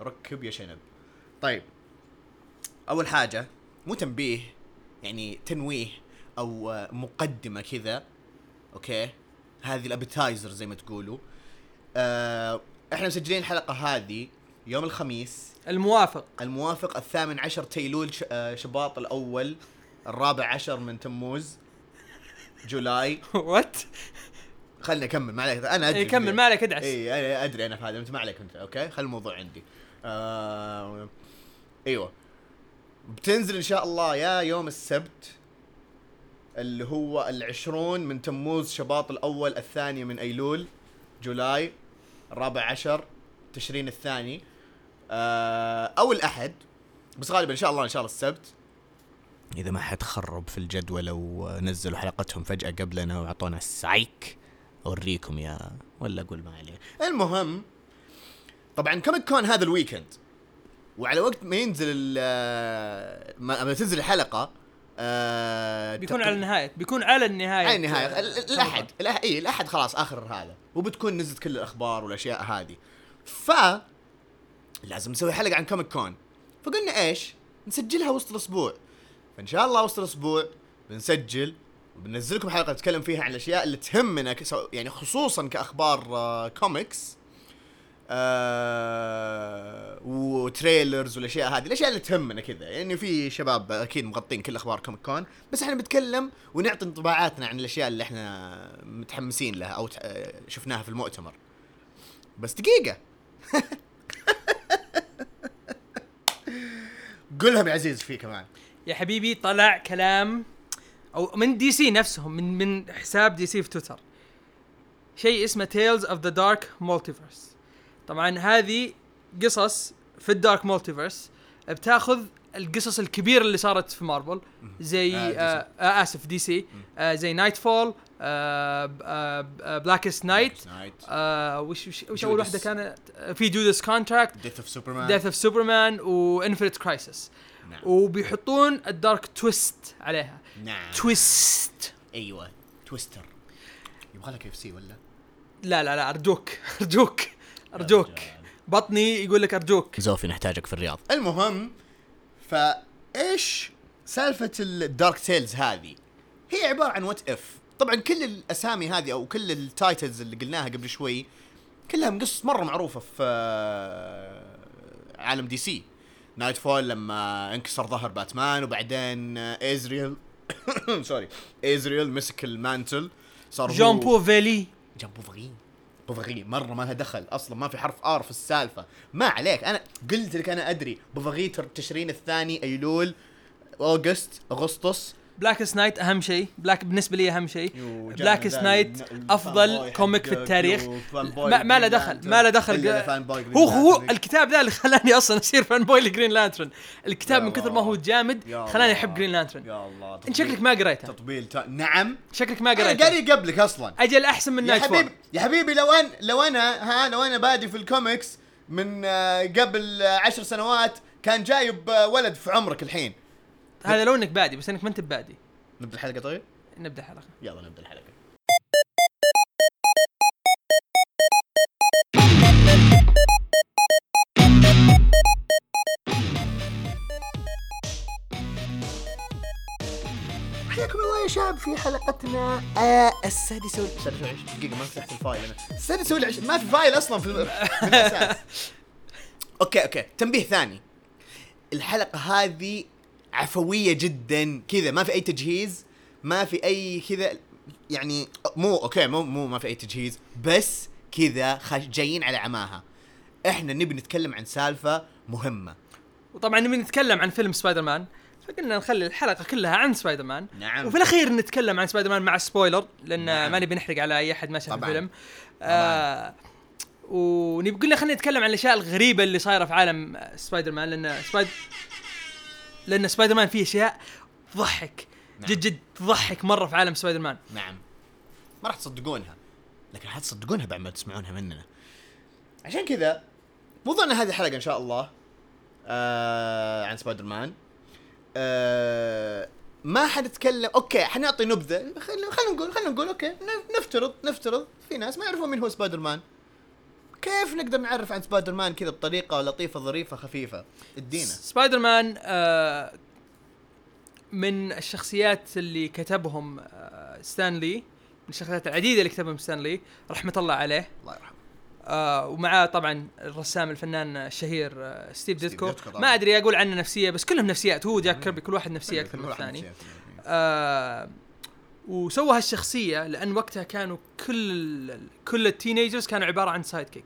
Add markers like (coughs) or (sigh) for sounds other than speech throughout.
ركب يا شنب. طيب. أول حاجة مو تنبيه يعني تنويه أو مقدمة كذا أوكي؟ هذه الابيتايزر زي ما تقولوا. آه إحنا مسجلين الحلقة هذه يوم الخميس. الموافق. الموافق الثامن عشر تيلول ش- آه، شباط الأول الرابع عشر من تموز جولاي. وات خلني اكمل ما عليك أنا أدري. إيه، كمل ما عليك ادعس. اي أنا أدري أنا في هذا أنت ما عليك أنت أوكي؟ خلي الموضوع عندي. آه أيوه. بتنزل إن شاء الله يا يوم السبت اللي هو العشرون من تموز شباط الأول الثاني من أيلول جولاي الرابع عشر تشرين الثاني. آه أو الأحد بس غالبا إن شاء الله إن شاء الله السبت. إذا ما حد خرب في الجدول أو نزلوا حلقتهم فجأة قبلنا وأعطونا السايك أوريكم يا ولا أقول ما عليه المهم طبعا Comic Con هذا ال weekend وعلى وقت ما ينزل ال- ما تنزل الحلقة آه بيكون على النهاية. بيكون على النهاية على النهاية. ال- ال- الأحد الأح- اي الأحد خلاص آخر هذا. وبتكون نزلت كل الأخبار والأشياء هذه. ف لازم نسوي حلقة عن كوميك كون فقلنا إيش؟ نسجلها وسط الأسبوع. فإن شاء الله وسط الأسبوع بنسجل وبننزل لكم حلقة نتكلم فيها عن الأشياء اللي تهمنا يعني خصوصا كأخبار آه كوميكس آه و trailers والأشياء هذه الأشياء اللي تهمنا كذا. يعني في شباب أكيد مغطين كل أخبار Comic Con بس إحنا بنتكلم ونعطي انطباعاتنا عن الأشياء اللي إحنا متحمسين لها أو آه، شفناها في المؤتمر. بس دقيقة. (laughs) قولها يا عزيز فيه كمان. يا حبيبي طلع كلام أو من DC نفسهم من من حساب DC في تويتر. شيء اسمه Tales of the Dark Multiverse طبعا هذه قصص في ال Dark Multiverse بتاخذ القصص الكبيرة اللي صارت في مارفل زي آه، آه DC. آه آسف DC. آه زي Knightfall آه Blackest Night Night آه وش وش, وش أول. واحدة كانت؟ آه، في Judas Contract Death of Superman Death of Superman و Infinite Crisis نعم. وبيحطون ال dark twist عليها. نعم. twist أيوه. Twister يبغى لك KFC ولا؟ لا لا لا أرجوك (laughs) أرجوك. أرجوك. بطني يقول لك أرجوك. زفي نحتاجك في الرياض. المهم فإيش سالفة ال dark tales هذه؟ هي عبارة عن what if طبعا كل الأسامي هذه أو كل ال titles اللي قلناها قبل شوي كلها من قصص مرة معروفة في آه، عالم دي سي. نايت فول لما انكسر ظهر باتمان وبعدين ازريل سوري ازريل مسك المانتل صار هو- جون بوفيلي جنب بوفغي مرة ما لها دخل أصلا ما في حرف آر في السالفة. ما عليك. أنا قلت لك أنا أدري بوفغي تر- تشرين الثاني أيلول أوغست أغسطس. بلاكست نايت أهم شيء. بلاك بالنسبة لي أهم شيء. بلاكست جانا نايت أفضل كوميك في التاريخ. ما, ما له دخل. ما له دخل هو هو. الكتاب ذا اللي خلاني أصلا اصير فان بوي لجرين لانترن الكتاب يا من كثر ما هو. جامد يا خلاني. أحب جرين لانترن يا الله أنت شكلك ما قريته. تطبيل. نعم. شكلك ما قريته. قاري قبلك أصلا. أجل أحسن من يا نايت حبيبي فول يا حبيبي لو أنا لو أنا ها لو أنا بادي في الكوميكس من آه، قبل عشر سنوات كان جايب آه، ولد في عمرك الحين. هذا لو إنك بادي بس إنك ما أنت بادي. نبدأ الحلقة طيب نبدأ الحلقة يلا نبدأ الحلقة. حياكم الله يا شباب في حلقتنا آه السادسة وال- السادسة والعشرين. دقيقة ما فتحت ال file أنا. السادسة والعشرين. ما في file أصلا في الم- الأساس (laughs) okay okay. تنبيه ثاني. الحلقة هذه عفوية جدا كذا ما في أي تجهيز ما في أي كذا يعني مو okay مو مو ما في أي تجهيز بس كذا خش جايين على عماها إحنا نبي نتكلم عن سالفة مهمة وطبعا نبي نتكلم عن فيلم سبايدر مان فقلنا نخلي الحلقة كلها عن سبايدر مان نعم. وفي الأخير نتكلم عن سبايدر مان مع spoiler لأن نعم. ما نبي نحرق على أي أحد ما شاف طبعاً. الفيلم آه ونبي قلنا خلينا نتكلم عن الأشياء الغريبة اللي صايرة في عالم سبايدر مان لأن Spider لأن سبايدر مان فيه أشياء تضحك. نعم. جد جد تضحك مرة في عالم سبايدر مان نعم. ما راح تصدقونها لكن راح تصدقونها بعد ما تسمعونها مننا. عشان كذا موضوعنا هذه الحلقة إن شاء الله آه عن سبايدر مان آه ما حنتكلم okay حنعطي نبذة. خلينا خلينا نقول خلينا نقول okay نفترض نفترض في ناس ما يعرفون مين هو سبايدر مان كيف نقدر نعرف عن سبايدر مان كذا بطريقة لطيفة ظريفة خفيفة؟ ادينا. سبايدر مان آه من الشخصيات اللي كتبهم آه ستانلي من الشخصيات العديدة اللي كتبهم ستانلي رحمة الله عليه. الله يرحمه. آه ومعاه طبعا الرسام الفنان الشهير آه ستيف ستيف ديتكو. ما أدري أقول عنه نفسية بس كلهم نفسيات. هو جاك كيربي كل واحد نفسية أكثر من الثاني. آه وسوى هالشخصية لأن وقتها كانوا كل كل ال teenagers كانوا عبارة عن sidekick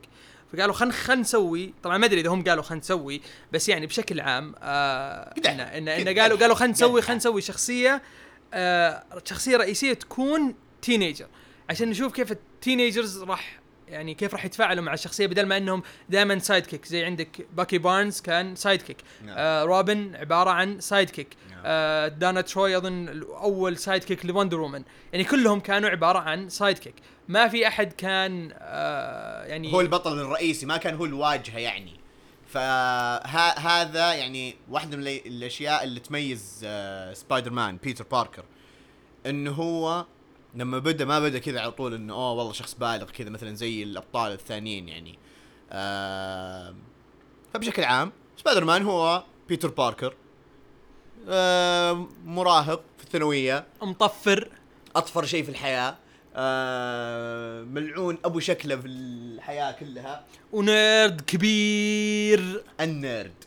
فقالوا خلينا خلينا نسوي طبعا ما أدري إذا هم قالوا خلينا نسوي بس يعني بشكل عام آه. إن إن. إن قالوا قالوا خلينا نسوي كده. خلينا نسوي شخصية آه شخصية رئيسية تكون teenager عشان نشوف كيف ال teenagers راح يعني كيف راح يتفاعلوا مع الشخصية بدل ما إنهم دائما sidekick زي عندك باكي بارنز كان sidekick نعم. آه روبن عبارة عن sidekick نعم. آه دونا تروي أظن اول sidekick ل Wonder Woman. يعني كلهم كانوا عبارة عن sidekick ما في أحد كان آه يعني هو البطل الرئيسي ما كان هو الواجهة يعني. فهذا يعني واحدة من ال- الأشياء اللي تميز آه، سبايدر مان بيتر باركر إنه هو لما بدا ما بدا كذا على طول إنه أوه والله شخص بالغ كذا مثلا زي الأبطال الثانيين يعني. آه فبشكل عام سبايدر مان هو بيتر باركر. آه مراهق في الثانوية. مطفر. أطفر شيء في الحياة. آه ملعون أبو شكله في الحياة كلها. و nerd كبير. ال nerd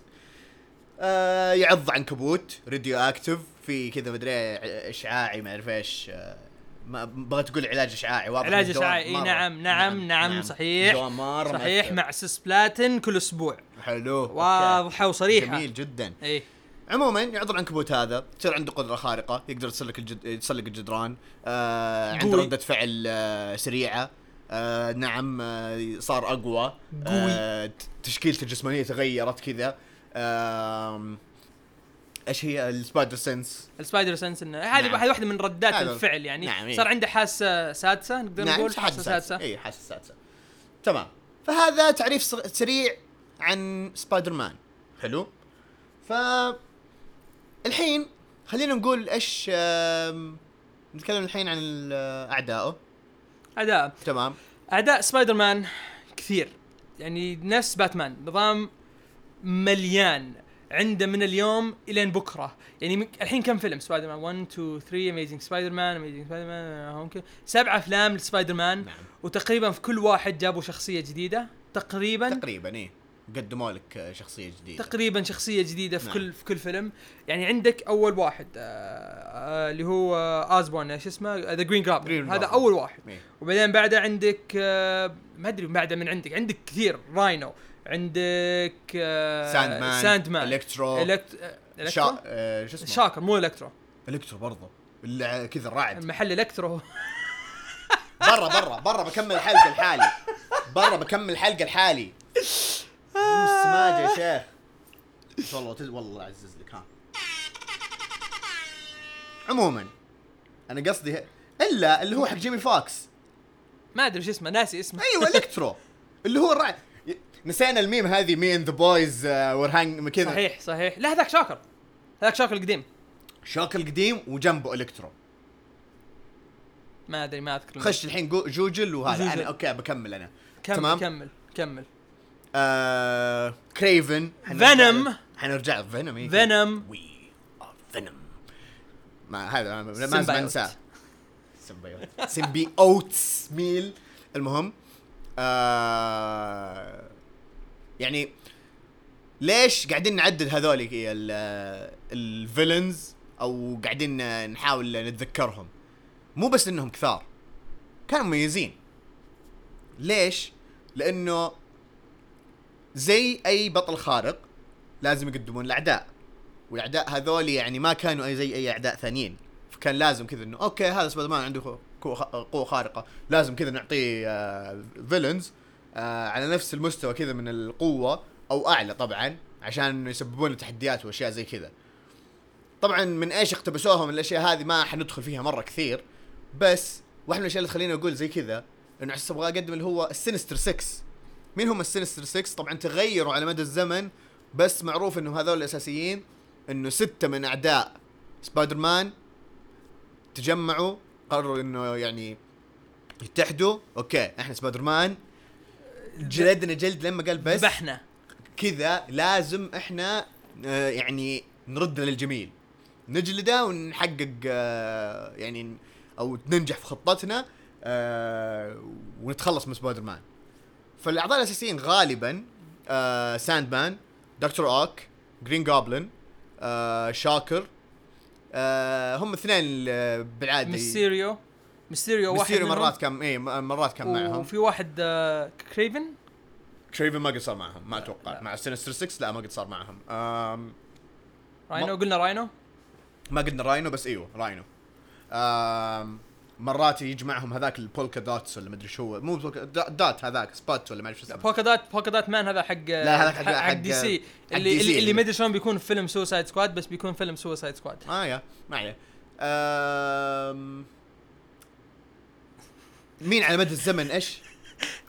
آه يعض عنكبوت radioactive في كذا مدري إشعاعي ما أعرف إيش. آه ما بغيت تقول علاج إشعاعي واضح علاج إشعاعي. مرة. نعم نعم نعم صحيح. دوام مرة صحيح مؤثر. مع سيسبلاتين كل أسبوع. حلو. واضحة وصريحة. جميل جدا. إيه عموما يعض العنكبوت هذا. تصير عنده قدرة خارقة يقدر يتسلق الجد... يتسلق الجدران. آه عنده. ردة فعل آه سريعة. آه نعم آه صار أقوى. آه تشكيلته الجسمانية تغيرت كذا. آم، إيش هي ال spider sense؟ ال spider sense إنه هذه نعم. واحدة من ردات هذا- الفعل يعني. نعم، إيه. صار عنده حاسة سادسة نقدر نقول حاسة سادسة. اي حاسة سادسة. تمام. فهذا تعريف سريع عن سبايدر مان حلو؟ ف الحين خلينا نقول إيش نتكلم الحين عن أعدائه. أداء. تمام. اعداء سبايدر مان كثير. يعني نفس باتمان. نظام مليان. عنده من اليوم الين بكرة. يعني الحين كم فيلم؟ سبايدر مان 1 2 3 اميزنج سبايدر مان اميزنج سبايدر مان ممكن سبع أفلام لسبايدر مان نعم. وتقريبا في كل واحد جابوا شخصية جديدة. تقريبا تقريبا إيه. قدموا لك شخصية جديدة. تقريبا شخصية جديدة في نعم. كل في كل فيلم. يعني عندك أول واحد آه آه اللي هو آه اوزبورن إيش اسمه؟ ذا جرين Green جرابل هذا. أول واحد. إيه. وبعدين بعده عندك آه ما أدري بعده من عندك. عندك كثير. راينو عندك آه ساند مان ساند مان إلكترو. آه، شا... آه، شو اسمه؟ شاكر مو إلكترو. إلكترو برضه اللي كذا الرعد محل إلكترو. برا برا برا بكمل الحلقة لحالي برا بكمل الحلقة لحالي السماجه يا شيخ. بس والله تز... والله يعزز لك ها. عموما أنا قصدي إلا اللي هو حق جيمي فوكس. ما أدري وش اسمه ناسي اسمه. أيوه إلكترو. (laughs) اللي هو الرعد. نسينا الميم هذه me and the boys were hang كذا. صحيح صحيح. لا هذاك شاكر. هذاك شاكر القديم. شوك القديم وجنبه إلكترو. ما أدري ما أذكر خش الحين جو- جوجل وهذا. جوجل. أنا أوكي بكمل أنا. كمل تمام. كمل كمل. آه كريفن Venom. حنرجع فينوم. فينوم وي فينوم ما هذا ما. انساه سيمبيوت سيمبي اوتس ميل. المهم آه يعني ليش قاعدين نعدد هذول ال villains أو قاعدين نحاول نتذكرهم؟ مو بس إنهم كثار كانوا مميزين. ليش؟ لأنه زي أي بطل خارق لازم يقدمون الأعداء والأعداء هذول يعني ما كانوا أي زي أي أعداء ثانيين. فكان لازم كذا إنه okay هذا سبايدر مان عنده قوة خارقة لازم كذا نعطيه آه villains آه على نفس المستوى كذا من القوة أو أعلى طبعا عشان يسببون تحديات وأشياء زي كذا. طبعا من إيش اقتبسوها من الأشياء هذه ما حندخل فيها مرة كثير بس واحد من الأشياء اللي تخليني أقول زي كذا إنه احس أبغى أقدم اللي هو السينستر 6 مين هم السينستر 6 طبعا تغيروا على مدى الزمن بس معروف انه هذول الأساسيين إنه ستة من أعداء سبايدر مان تجمعوا قرروا إنه يعني يتحدوا. okay إحنا سبايدر مان جلدنا جلد لما قال بس ذبحنا. كذا لازم إحنا آه، يعني نرد للجميل. نجلده ونحقق آه، يعني أو ننجح في خطتنا آه، ونتخلص من سبايدر مان. فالأعضاء الأساسيين غالبا آه، ساند مان دكتور أوك Green Goblin آه، شاكر آه، هم اثنين بالعادة. ميستيريو. ميستيريو واحد ميستيريو. مرات كان اي مرات كان معهم. وفي واحد آه، كريفن. كريفن ما قد صار معهم ما أتوقع. مع سينستر 6 لا ما قد صار معهم. آم راينو ما- قلنا راينو. ما قلنا راينو بس إيوه راينو. آم مرات يجمعهم هذاك البولكا دوتس ولا مدري شو مو بولكا دوت هذاك سبوت ولا ما اعرف شو اسمه. بولكا دات بولكا دات مان هذا حق لا، هذاك حق- حق, حق- دي سي. اللي DC. اللي, اللي ما أدري شلون بيكون في فيلم سوسايد سكواد بس بيكون فيلم سوسايد سكواد آه يا ما عليه. مين على مدى الزمن؟ إيش؟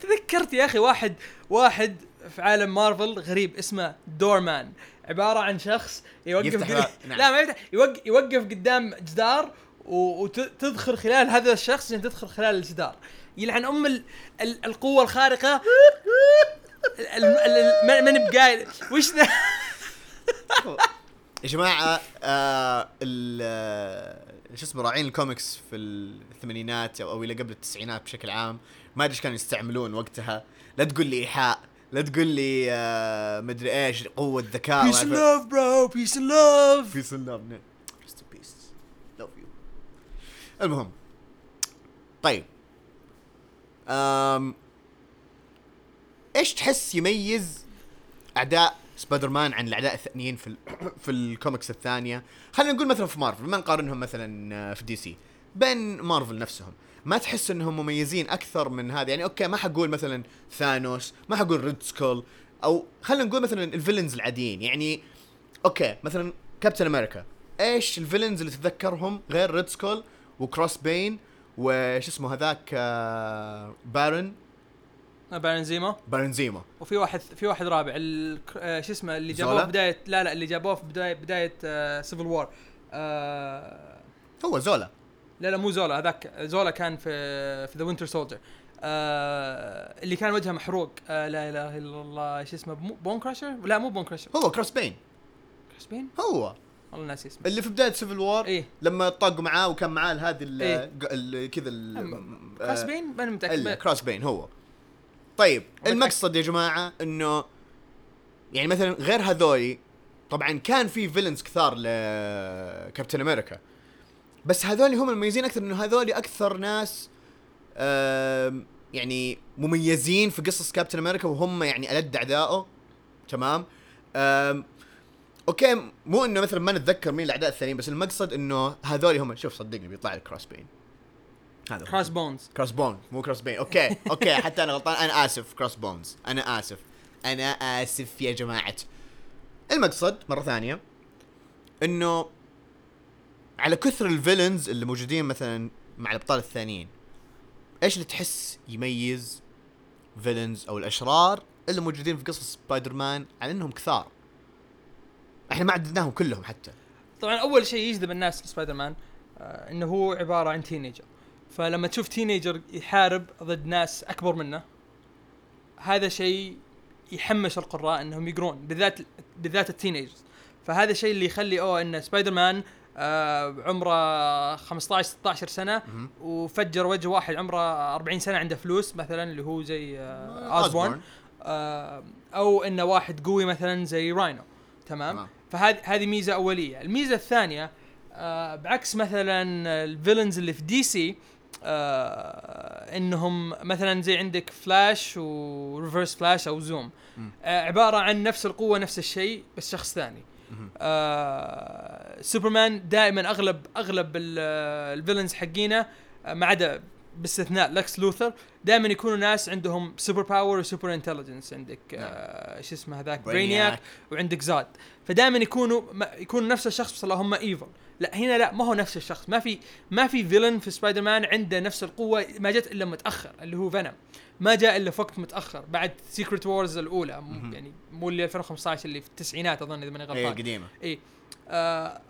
تذكرت يا أخي واحد واحد في عالم مارفل غريب اسمه دورمان عبارة عن شخص يوقف يفتح قد... (laughs) نعم. لا ما يفتح. يوقف, يوقف قدام جدار وتدخل خلال هذا الشخص عشان تدخل خلال الجدار. يلعن أم ال... ال... القوة الخارقة. ال... ال... ال... ما- ماني بقايل وش ذا (laughs) يا جماعة آه ال شو اسمه راعين الكوميكس في الثمانينات أو أو إلى قبل التسعينات بشكل عام. ما أدري إيش كانوا يستعملون وقتها. لا تقول لي إيحاء لا تقول لي آه مدري إيش قوة ذكاء. peace love bro peace love peace love rest peace love you المهم. طيب. أم إيش تحس يميز أعداء سبايدر مان عن الأعداء الثانيين في (coughs) في الكوميكس الثانية. خلينا نقول مثلا في مارفل ما نقارنهم مثلا آه، في دي سي. بين مارفل نفسهم ما تحس إنهم مميزين أكثر من هذا؟ يعني أوكي ما حقول مثلا ثانوس ما حقول Red Skull أو خلينا نقول مثلا ال villains العاديين. يعني أوكي مثلا كابتن أمريكا إيش ال villains اللي تتذكرهم غير Red Skull و Crossbones وش اسمه هذاك آه بارن بارن زيما بارن زيما وفي واحد في واحد رابع ال- آه، شو اسمه اللي جابوه؟ في بدايه لا لا اللي جابوه في بدايه بداية Civil War آه هو زولا. لا لا مو زولا هذاك. زولا كان في في The Winter Soldier آه اللي كان وجهه محروق. آه لا إله إلا الله إيش اسمه Bone Crusher لا مو بون كراشر هو كروس بين كريسبين هو. والله ناسي اسمه. اللي في بداية سيفل وور إيه. لما طاقوا معاه وكان معاه هذه إيه. كذا آه، كريسبين ماني متأكد. كروس بين هو. طيب. المقصد يا جماعة إنه يعني مثلا غير هذولي طبعا كان في فيلنز كثار لكابتن أمريكا بس هذولي هم المميزين أكثر إنه هذولي أكثر ناس يعني مميزين في قصص كابتن أمريكا وهم يعني ألد أعدائه. تمام؟ أوكي مو إنه مثلا ما نتذكر مين الأعداء الثانيين بس المقصد إنه هذولي هم. شوف صدقني بيطلع لك كروس بين هذا. Crossbones Crossbone مو كروس بين أوكي. أوكي. حتى أنا غلطان. أنا آسف. Crossbones أنا آسف. أنا آسف يا جماعة. المقصد مرة ثانية إنه على كثر ال villains اللي موجودين مثلا مع الأبطال الثانيين إيش اللي تحس يميز villains أو الأشرار اللي موجودين في قصص سبايدر مان على إنهم كثار؟ إحنا ما عددناهم كلهم حتى. طبعا أول شيء يجذب الناس لسبايدر مان آه إنه هو عبارة عن teenager فلما تشوف teenager يحارب ضد ناس أكبر منه هذا شيء يحمس القراء إنهم يقرون بالذات بالذات ال teenagers فهذا الشيء اللي يخلي أوه إن سبايدر مان آه عمره 15 16 سنة. وفجأة يواجه واحد عمره 40 سنة عنده فلوس مثلا اللي هو زي آه اوزبورن آه أو إنه واحد قوي مثلا زي راينو تمام؟ تمام. فهذه هذه ميزة أولية. الميزة الثانية آه بعكس مثلا ال villains اللي في دي سي آه إنهم مثلا زي عندك Flash و Reverse Flash أو Zoom. آه عبارة عن نفس القوة نفس الشيء بس شخص ثاني. آه سوبرمان دائما أغلب أغلب ال- ال villains حقينه آه، ما عدا باستثناء لكس لوثر دائما يكونوا ناس عندهم super power و super intelligence عندك آه شو اسمه هذاك؟ Brainiac وعندك Zod فدائما يكونوا يكونوا نفس الشخص بس اللهم evil لا هنا لا ما هو نفس الشخص. ما في ما في villain في سبايدر مان عنده نفس القوة ما جت إلا متأخر اللي هو فينوم ما جاء إلا في وقت متأخر بعد Secret Wars الأولى مو-. يعني مو اللي 2015 اللي في التسعينات أظن إذا ماني هي غلطان. القديمه اي آه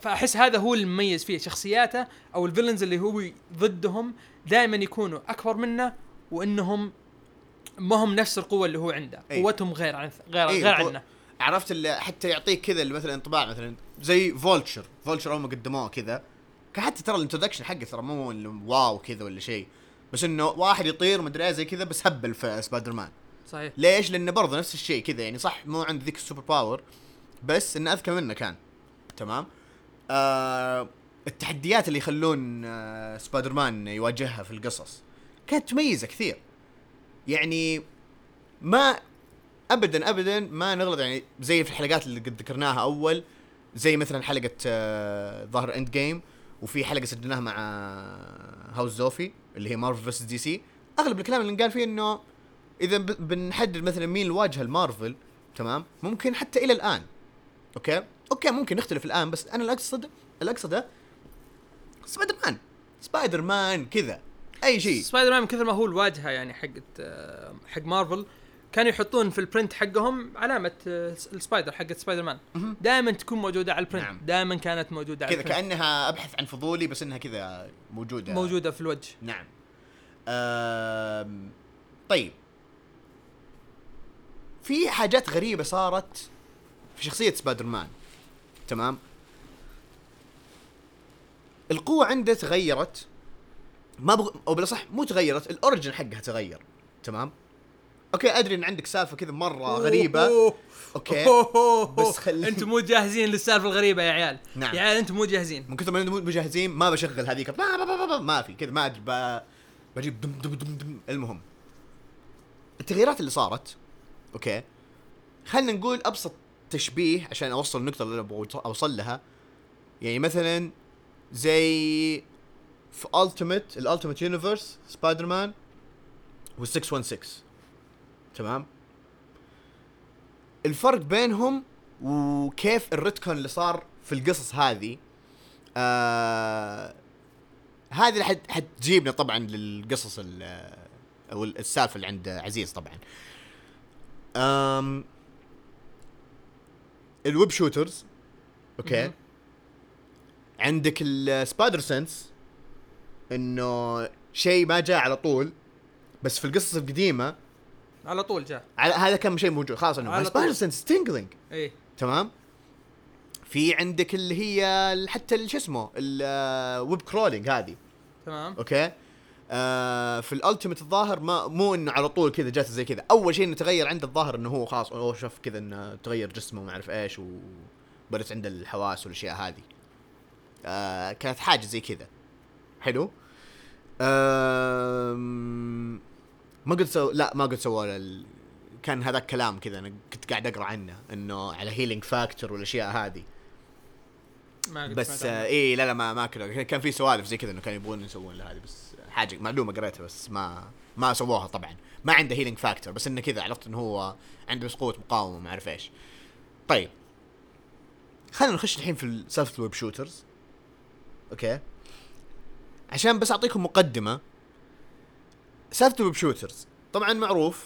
فأحس هذا هو المميز فيه شخصياته أو ال villains اللي هو ضدهم دائما يكونوا أكبر منه وإنهم ما هم نفس القوة اللي هو عنده. إيه. قوتهم غير عن غير إيه، غير عنه عرفت اللي حتى يعطيك كذا مثلا انطباع مثلا زي فولتشر. فولتشر اول ما قدموه كذا. كان حتى ترى ال introduction حقه ترى مو wow كذا ولا شيء. بس إنه واحد يطير مدري إيه زي كذا بس هبل في سبايدر مان صحيح. ليش؟ لأنه برضه نفس الشيء كذا. يعني صح مو عنده ذيك ال super power بس إنه أذكى منه كان. تمام؟ آه التحديات اللي يخلون آه سبايدر مان يواجهها في القصص. كانت تميزة كثير. يعني ما ابدا ابدا ما نغلط يعني زي في الحلقات اللي قد ذكرناها أول. زي مثلا حلقة آه ظهر اند جيم وفي حلقة سجلناها مع هاوس زوفي اللي هي مارفل فيرسس دي سي أغلب الكلام اللي قال فيه إنه إذا بنحدد مثلا مين الواجهة المارفل تمام؟ ممكن حتى إلى الآن. أوكي؟ أوكي ممكن نختلف الآن بس أنا اللي اقصد اللي اقصده سبايدر مان سبايدر مان كذا. أي شيء. سبايدر مان من كثر ما هو الواجهة يعني آه، حق مارفل كانوا يحطون في ال print حقهم علامة آه، ال spider حقت سبايدر مان. دائما تكون موجودة على ال print نعم. دائما كانت موجودة على كذا كأنها أبحث عن فضولي بس إنها كذا موجودة. موجودة في الوجه. نعم. طيب. في حاجات غريبة صارت في شخصية سبايدر مان تمام؟ القوة عنده تغيرت. ما بغ... أو بالأصح مو تغيرت ال origin حقها تغير. تمام؟ أوكي أدري إن عندك سالفة كذا مرة غريبة. أوه. أوكي أوه. بس خلي- أنتم مو جاهزين للسالفة الغريبة يا عيال. نعم. يا عيال أنتم مو جاهزين. من كثر ما أنتم مو مجهزين ما بشغل هذيك. ما في كذا ما ادري ب- بجيب دم دم دم دم. المهم التغييرات اللي صارت أوكي. خلينا نقول أبسط تشبيه عشان أوصل النقطة اللي أنا أبغى أوصل لها. يعني مثلا زي في ultimate ال Ultimate Universe سبايدر مان وال 616 تمام؟ الفرق بينهم وكيف ال retcon اللي صار في القصص هذه آه هذه اللي حت حتجيبنا طبعا للقصص أو السالفة اللي عند عزيز طبعا. آم ال web shooters أوكي. عندك ال spider sense إنه شيء ما جاء على طول بس في القصص القديمة على طول جاء. على هذا كان شيء موجود خلاص إنه spider. sense tingling إيه تمام؟ في عندك اللي هي حتى شو اسمه ال web crawling هذه. تمام. أوكي؟ آه في ال Ultimate الظاهر ما مو إنه على طول كذا جات زي كذا. أول شيء إنه تغير عنده الظاهر إنه هو خلاص هو شاف كذا إنه تغير جسمه وما أعرف إيش وبدت عنده الحواس والأشياء هذه. آه كانت حاجة زي كذا. حلو؟ آم، ما قد سو لا ما قد سووا له ال... كان هذاك كلام كذا أنا كنت قاعد أقرأ عنه إنه على healing factor والأشياء هذه. ما قد بس. آه إيه لا لا ما ما كذا. كان في سوالف زي كذا إنه كانوا يبغون يسوون هذه بس حاجة معلومة قريتها بس ما ما سووها طبعا. ما عنده healing factor بس إنه كذا عرفت إنه هو عنده بس قوه مقاومه ما أعرف إيش. طيب. خلينا نخش الحين في سالفه ال web shooters أوكي. عشان بس أعطيكم مقدمة. سالفه ال web shooters طبعا معروف.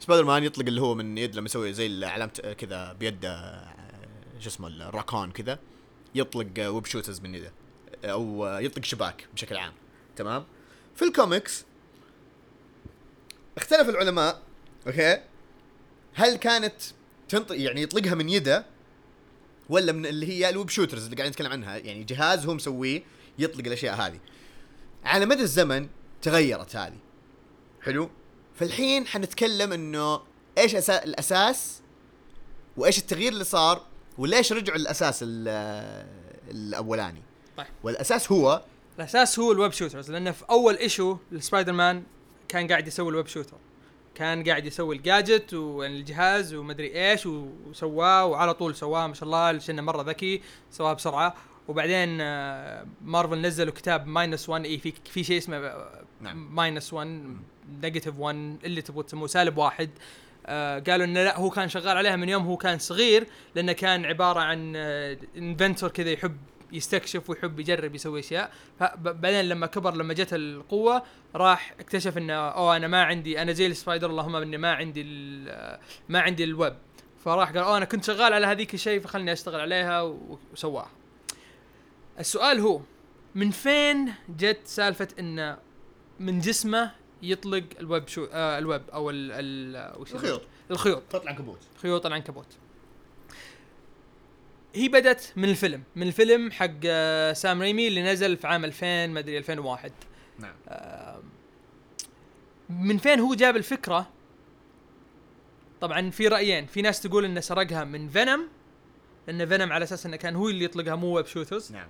سبايدر مان يطلق اللي هو من يد لما يسوي زي علامه كذا بيده آه، شو اسمه الراكون كذا يطلق آه، web shooters من يده أو آه، يطلق شباك بشكل عام. تمام؟ في الكوميكس اختلف العلماء أوكي؟ هل كانت تنطق يعني يطلقها من يده ولا من اللي هي ال web shooters اللي قاعدين نتكلم عنها؟ يعني جهاز هو مسويه يطلق الأشياء هذه. على مدى الزمن تغيرت هذه. حلو؟ فالحين حنتكلم إنه إيش أسا... الأساس وإيش التغيير اللي صار وليش رجعوا للأساس ال- الأولاني. طيب. والأساس هو الأساس هو ال web shooters لأنه في أول issue لسبايدر مان كان قاعد يسوي ال web shooter. كان قاعد يسوي الجاجت والجهاز ومدري إيش وسواه وعلى طول سواه ما شاء الله لأنه مرة ذكي سواه بسرعة. وبعدين آه، مارفل نزلوا كتاب minus 1 اي في في شيء اسمه نعم. minus 1 negative 1 اللي تبغوا تسموه سالب واحد. آه قالوا إنه لا هو كان شغال عليها من يوم هو كان صغير لأنه كان عبارة عن inventor كذا يحب يستكشف ويحب يجرب يسوي أشياء. ف- بعدين لما كبر لما جت القوة راح اكتشف إنه أوه أنا ما عندي أنا زي ال spider اللهم إني ما عندي ما عندي الويب. فراح قال أوه أنا كنت شغال على هذيك الشيء فخلني أشتغل عليها. وسواها السؤال هو من فين جت سالفة انه من جسمه يطلق ال web shoo- آه الويب أو ال ال وش الخيوط. الخيوط. خط العنكبوت. خيوط العنكبوت. هي بدت من الفيلم. من الفيلم حق آه، سام ريمي اللي نزل في عام 2000 ما أدري 2001 نعم. آه، من فين هو جاب الفكرة؟ طبعا في رأيين. في ناس تقول انه سرقها من فينوم لأن فينوم على أساس إنه كان هو اللي يطلقها مو web shooters. نعم.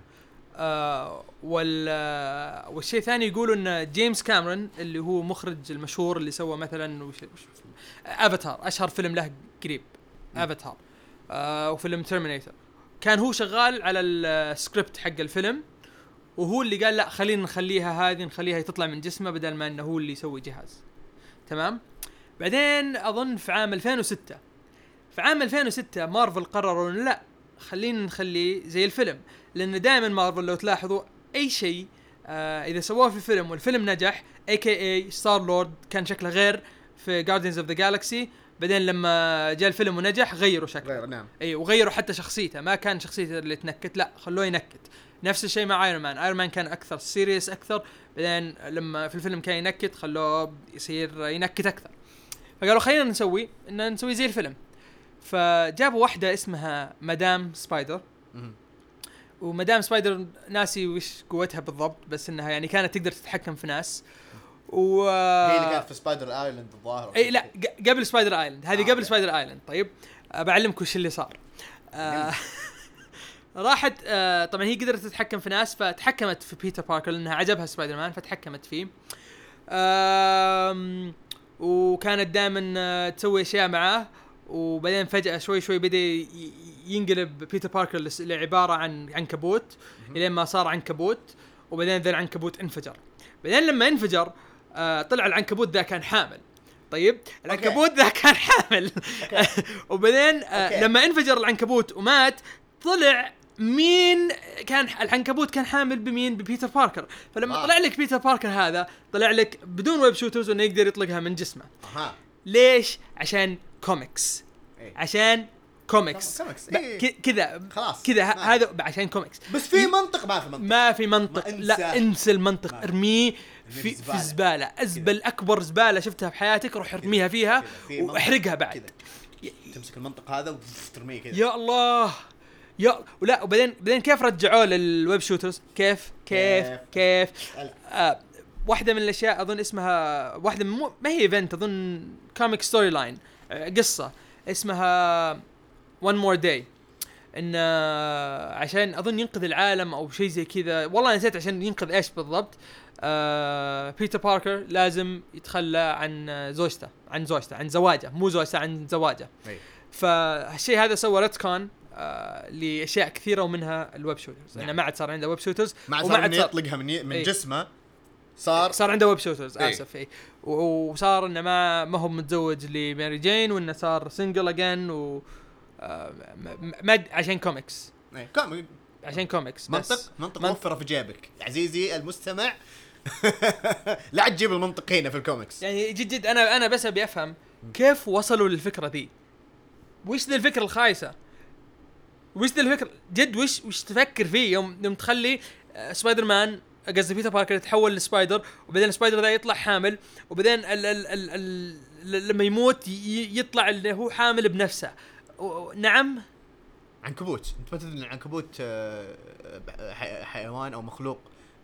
آه وال آه، والشيء الثاني يقولوا إن جيمس كاميرون اللي هو مخرج المشهور اللي سوى مثلا وش وش افاتار أشهر فيلم له قريب. افاتار آه وفيلم ترمينيتر كان هو شغال على السكريبت حق الفيلم وهو اللي قال لا خلينا نخليها هذه نخليها تطلع من جسمه بدل ما إنه هو اللي يسوي جهاز. تمام؟ بعدين أظن في عام 2006 في عام 2006 مارفل قرروا إنه لا خلينا نخليه زي الفيلم لأن دائما مارفل لو تلاحظوا أي شيء آه إذا سووه في الفيلم والفيلم نجح a.k.a ستار لورد كان شكله غير في جاردينز اوف ذا جالكسي بعدين لما جاء الفيلم ونجح غيروا شكله. غير نعم. إي وغيروا حتى شخصيته ما كان شخصيته اللي تنكت لا خلوه ينكت. نفس الشيء مع ايرون مان ايرون مان كان أكثر serious أكثر بعدين لما في الفيلم كان ينكت خلوه يصير ينكت أكثر. فقالوا خلينا نسوي إن نسوي زي الفيلم. فجابوا واحدة اسمها مدام سبايدر. ومدام سبايدر ناسي وش قوتها بالضبط بس إنها يعني كانت تقدر تتحكم في ناس. و هي اللي كانت في سبايدر ايلاند الظاهر إي لا قبل سبايدر ايلاند هذه آه، قبل. سبايدر ايلاند طيب بعلمك وش اللي صار. آه (laughs) راحت آه طبعا هي قدرت تتحكم في ناس فتحكمت في بيتر باركر لأنها عجبها سبايدر مان فتحكمت فيه. وكانت دائما تسوي أشياء معاه. وبعدين فجأة شوي شوي بدأ ينقلب بيتر باركر لعبارة عن عنكبوت إلين ما صار عنكبوت وبعدين ذا العنكبوت انفجر. بعدين لما انفجر آه طلع العنكبوت ذا كان حامل. طيب؟ العنكبوت ذا كان حامل. (laughs) وبعدين آه. لما انفجر العنكبوت ومات طلع مين كان العنكبوت كان حامل بمين؟ ببيتر باركر. فلما آه. طلع لك بيتر باركر هذا طلع لك بدون web shooters إنه يقدر يطلقها من جسمه. أها. ليش؟ عشان كوميكس إيه. عشان comics comics، إيه. ك- كذا خلاص. كذا هذا عشان كوميكس بس في منطق ما في منطق. ما في منطق. ما. لا إنسى. المنطق. ارميه في في. الزباله ازبل اكبر زبالة شفتها في حياتك روح ارميها فيها واحرقها بعد. كذا. تمسك المنطق هذا وترميه كذا. يا الله. يا ولا وبعدين بعدين كيف رجعوه لل web shooters؟ كيف؟ كيف؟ كيف؟ كيف. آه واحدة من الأشياء أظن اسمها واحدة من مو ما هي event أظن comic storyline آه، قصة اسمها One More Day إن آه، عشان أظن ينقذ العالم أو شيء زي كذا والله نسيت عشان ينقذ إيش بالضبط آه بيتر باركر لازم يتخلى عن آه، زوجته عن زوجته عن زواجه مو زوجته عن زواجه. فالشيء هذا سوى retcon آه لأشياء كثيرة ومنها ال web shooters. انه ما عاد صار عنده web shooters صار عاد صار يطلقها من من. جسمه صار صار عنده web shooters. آسف إي وصار إنه ما ما هو متزوج لماري جين وإنه صار single again و آه، م- م- ما د- عشان كوميكس. كم- عشان كوميكس منطق بس منطق. موفرة في جيبك عزيزي المستمع (laughs) لا تجيب المنطق هنا في الكوميكس يعني جد جد أنا أنا بس أبي أفهم كيف وصلوا للفكرة ذي؟ وش ذي الفكرة الخايسة؟ وش ذي الفكرة جد وش وش تفكر فيه يوم يوم تخلي آه، سبايدر مان قصدي بيتر باركر يتحول ل spider وبعدين spider ذا يطلع حامل وبعدين ال ال ال ال لما يموت يطلع اللي هو حامل بنفسه. نعم؟ عنكبوت. انت ما تدري إن العنكبوت آه، حيوان أو مخلوق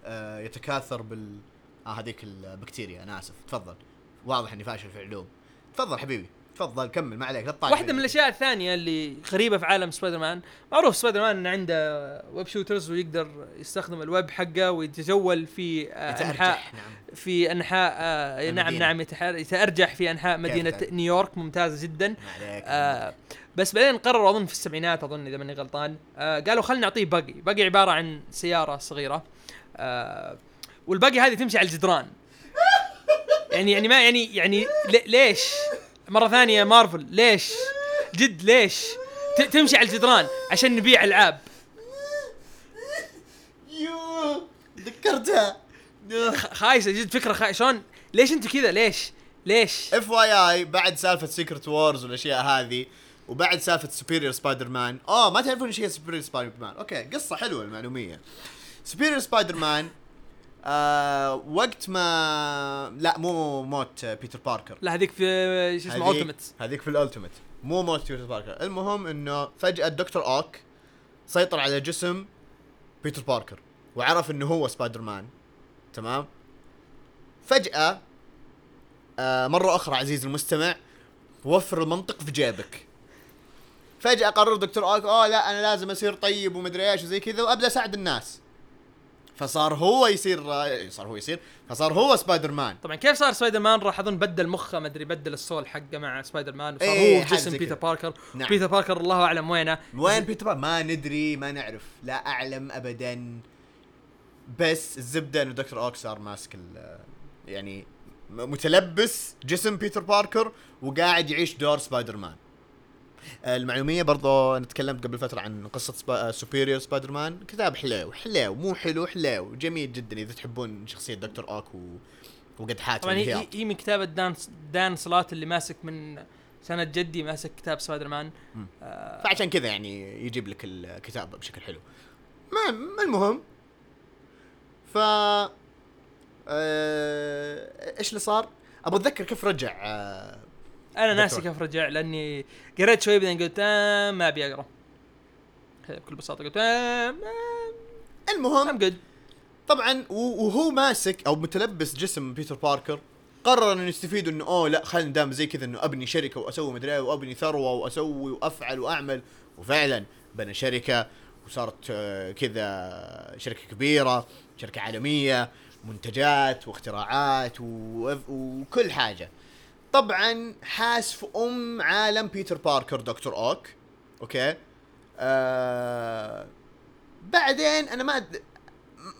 آه، يتكاثر بال آه هذيك البكتيريا. أنا آسف. تفضل. واضح إني فاشل في العلوم تفضل حبيبي. تفضل كمل ما عليك لا واحدة من الأشياء الثانية اللي غريبة في عالم سبايدر مان معروف سبايدر مان انه عنده web shooters ويقدر يستخدم الويب حقه ويتجول في آه، أنحاء نعم. في أنحاء آه نعم. نعم يتأرجح في أنحاء مدينة؟ نيويورك ممتازة جدا. ما عليك آه بس بعدين قرروا أظن في السبعينات أظن إذا ماني غلطان آه قالوا خلينا نعطيه باقي باقي عبارة عن سيارة صغيرة آه والباقي هذه تمشي على الجدران. يعني يعني ما يعني يعني لي- ليش؟ مرة ثانية مارفل ليش؟ جد ليش؟ تمشي على الجدران عشان نبيع العاب يو ذكرتها. خ- خايسة جد فكرة خايسة شلون؟ ليش انت كذا؟ ليش؟ ليش؟ FYI بعد سالفة Secret Wars والأشياء هذه وبعد سالفة Superior Spider-Man آه ما تعرفون إيش هي Superior Spider-Man okay قصة حلوة للمعلومية. Superior Spider-Man آه وقت ما لا مو موت بيتر باركر. لا هذيك في شو اسمه Ultimate هذيك في ال Ultimate. مو موت بيتر باركر. المهم إنه فجأة الدكتور أوك سيطر على جسم بيتر باركر وعرف إنه هو سبايدر مان تمام؟ فجأة آه مرة أخرى عزيزي المستمع وفر المنطق في جيبك. فجأة قرر دكتور أوك أوه لا أنا لازم أصير طيب ومدري إيش وزي كذا وأبدأ أساعد الناس. فصار هو يصير صار هو يصير فصار هو سبايدر مان طبعا كيف صار سبايدر مان راح أظن بدل مخه ما أدري بدل ال soul حقه مع سبايدر مان وصار إيه، هو جسم بيتر. باركر. نعم. بيتر باركر الله أعلم وينه. وين بيتر باركر؟ ما ندري ما نعرف. لا أعلم ابدا. بس الزبدة إنه دكتور أوك صار ماسك ال- يعني متلبس جسم بيتر باركر وقاعد يعيش دور سبايدر مان للمعلومية برضو أنا تكلمت قبل فترة عن قصة سبا... Superior Spider-Man كتاب حلو حلو مو حلو حلو جميل جدا إذا تحبون شخصية دكتور أوك و... وقد حاتم طبعا هي. هي من كتابه دان دان سلات اللي ماسك من سنه جدي ماسك كتاب سبايدر مان. آه فعشان كذا يعني يجيب لك الكتاب بشكل حلو ما ما المهم ف آه... إيش اللي صار؟ أبغى اتذكر كيف رجع آه... أنا ناسي. كيف رجع لأني قريت شوي بعدين قلت آه ما أبي أقرأ. بكل بساطة قلت آه المهم I'm good طبعا وهو ماسك أو متلبس جسم بيتر باركر قرر إنه يستفيد إنه أوه لا خلينا دام زي كذا إنه أبني شركة وأسوي مدري إيه وأبني ثروة وأسوي وأفعل وأعمل. وفعلا بنى شركة وصارت آه، كذا شركة كبيرة شركة عالمية منتجات واختراعات وكل حاجة. طبعا حاس في أم عالم بيتر باركر دكتور أوك. okay؟ آه بعدين أنا ما أد...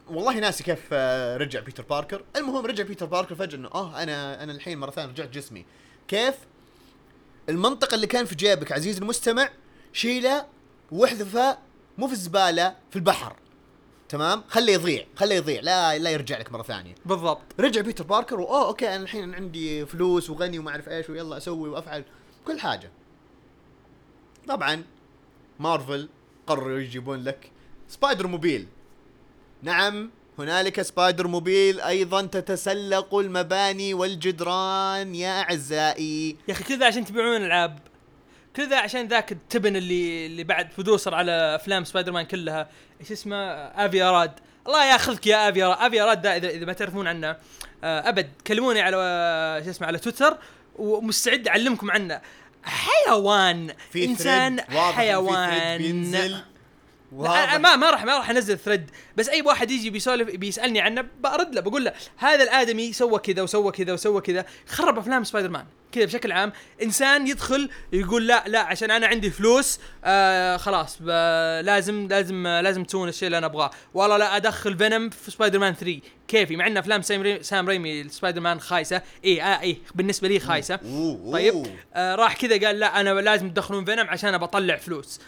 والله ناسي كيف آه، رجع بيتر باركر. المهم رجع بيتر باركر فجأة إنه آه أنا أنا الحين مرة ثانية رجعت جسمي. كيف؟ المنطق اللي كان في جيبك عزيزي المستمع شيله واحذفه مو في الزبالة في البحر. تمام؟ خليه يضيع خليه يضيع لا لا يرجع لك مرة ثانية. بالضبط. رجع بيتر باركر واوه okay أنا الحين عندي فلوس وغني وما أعرف إيش ويلا أسوي وأفعل. كل حاجة. طبعا مارفل قرروا يجيبون لك Spider-Mobile. نعم هنالك Spider-Mobile أيضا تتسلق المباني والجدران يا أعزائي. يا أخي كذا عشان تبيعون ألعاب. كذا عشان ذاك التبن اللي اللي بعد producer على أفلام سبايدر مان كلها. إيش اسمه؟ آفي أراد. الله ياخذك يا آفي أراد. آفي أراد ده اذا إذا ما تعرفون عنه. آه، أبد كلموني على آه، شو اسمه على تويتر ومستعد أعلمكم عنه. حيوان. في إنسان واضح في حيوان. thread بينزل. واضح. ما ما راح ما راح أنزل thread بس أي واحد يجي بيسولف بيسألني عنه برد له بقول له هذا الآدمي سوى كذا وسوى كذا وسوى كذا. خرب أفلام سبايدر مان كذا بشكل عام إنسان يدخل يقول لا لا عشان أنا عندي فلوس آه خلاص لازم لازم لازم تسوون الشيء اللي أنا أبغاه. والله لا أدخل فينوم في سبايدر مان 3 كيفي؟ مع ان أفلام سام ريمي, سام ريمي سبايدر مان خايسة. اي آه اي بالنسبة لي خايسة. طيب آه راح كذا قال لا أنا لازم تدخلون فينوم عشان أبى أطلع فلوس.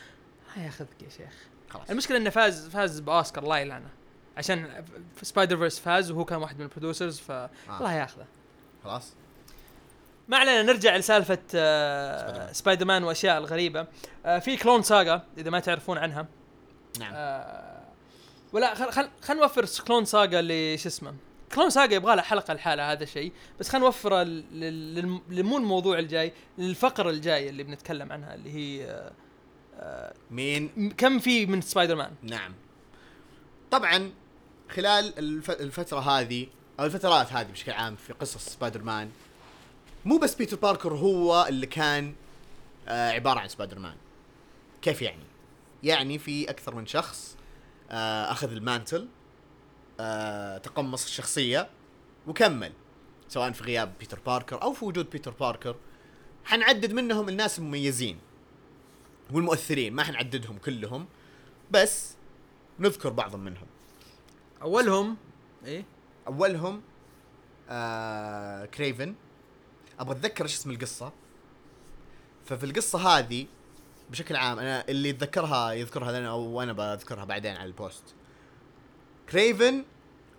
ما ياخذك يا شيخ خلاص. المشكلة إنه فاز فاز بأوسكار الله يلعنه عشان Spider-Verse فاز وهو كان واحد من ال producers ف الله ياخذه. خلاص. ما علينا نرجع لسالفة آه. سبايدر مان وأشياء الغريبة. آه في Clone Saga إذا ما تعرفون عنها. نعم. آه ولا خل خل خل نوفر Clone Saga اللي شو اسمه Clone Saga يبغى لها حلقة لحالها هذا الشيء بس خلينا نوفره لل- مو الموضوع الجاي للفقرة الجاية اللي بنتكلم عنها اللي هي آه آه مين؟ كم في من سبايدر مان؟ نعم. طبعا خلال الف... الفترة هذه أو الفترات هذه بشكل عام في قصص سبايدر مان مو بس بيتر باركر هو اللي كان آه عبارة عن سبايدر مان. كيف يعني؟ يعني في أكثر من شخص آه أخذ ال mantle آه تقمص الشخصية وكمل. سواء في غياب بيتر باركر أو في وجود بيتر باركر حنعدد منهم الناس المميزين. والمؤثرين ما حنعددهم كلهم بس نذكر بعض منهم. أولهم إيه؟ أولهم آه كريفن أبغى أتذكر إيش اسم القصة. ففي القصة هذه بشكل عام أنا اللي يتذكرها يذكرها لنا أو أنا بذكرها بعدين على البوست. كريفن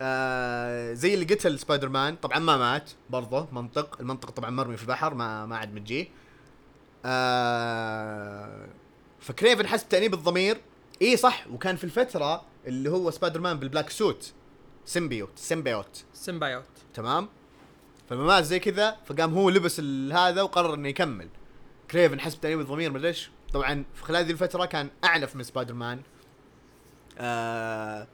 آه زي اللي قتل سبايدر مان طبعا ما مات برضه منطق. المنطق طبعا مرمي في البحر ما ما عاد متجيه. آه فكريفن حس بتأنيب الضمير. إي صح وكان في الفترة اللي هو سبايدر مان بال black suit. symbiote symbiote. symbiote تمام؟ فلما مات زي كذا فقام هو لبس هذا وقرر إنه يكمل. كريفن حس بتأنيب الضمير مدري إيش. طبعا في خلال هذه الفترة كان أعنف من سبايدر مان آه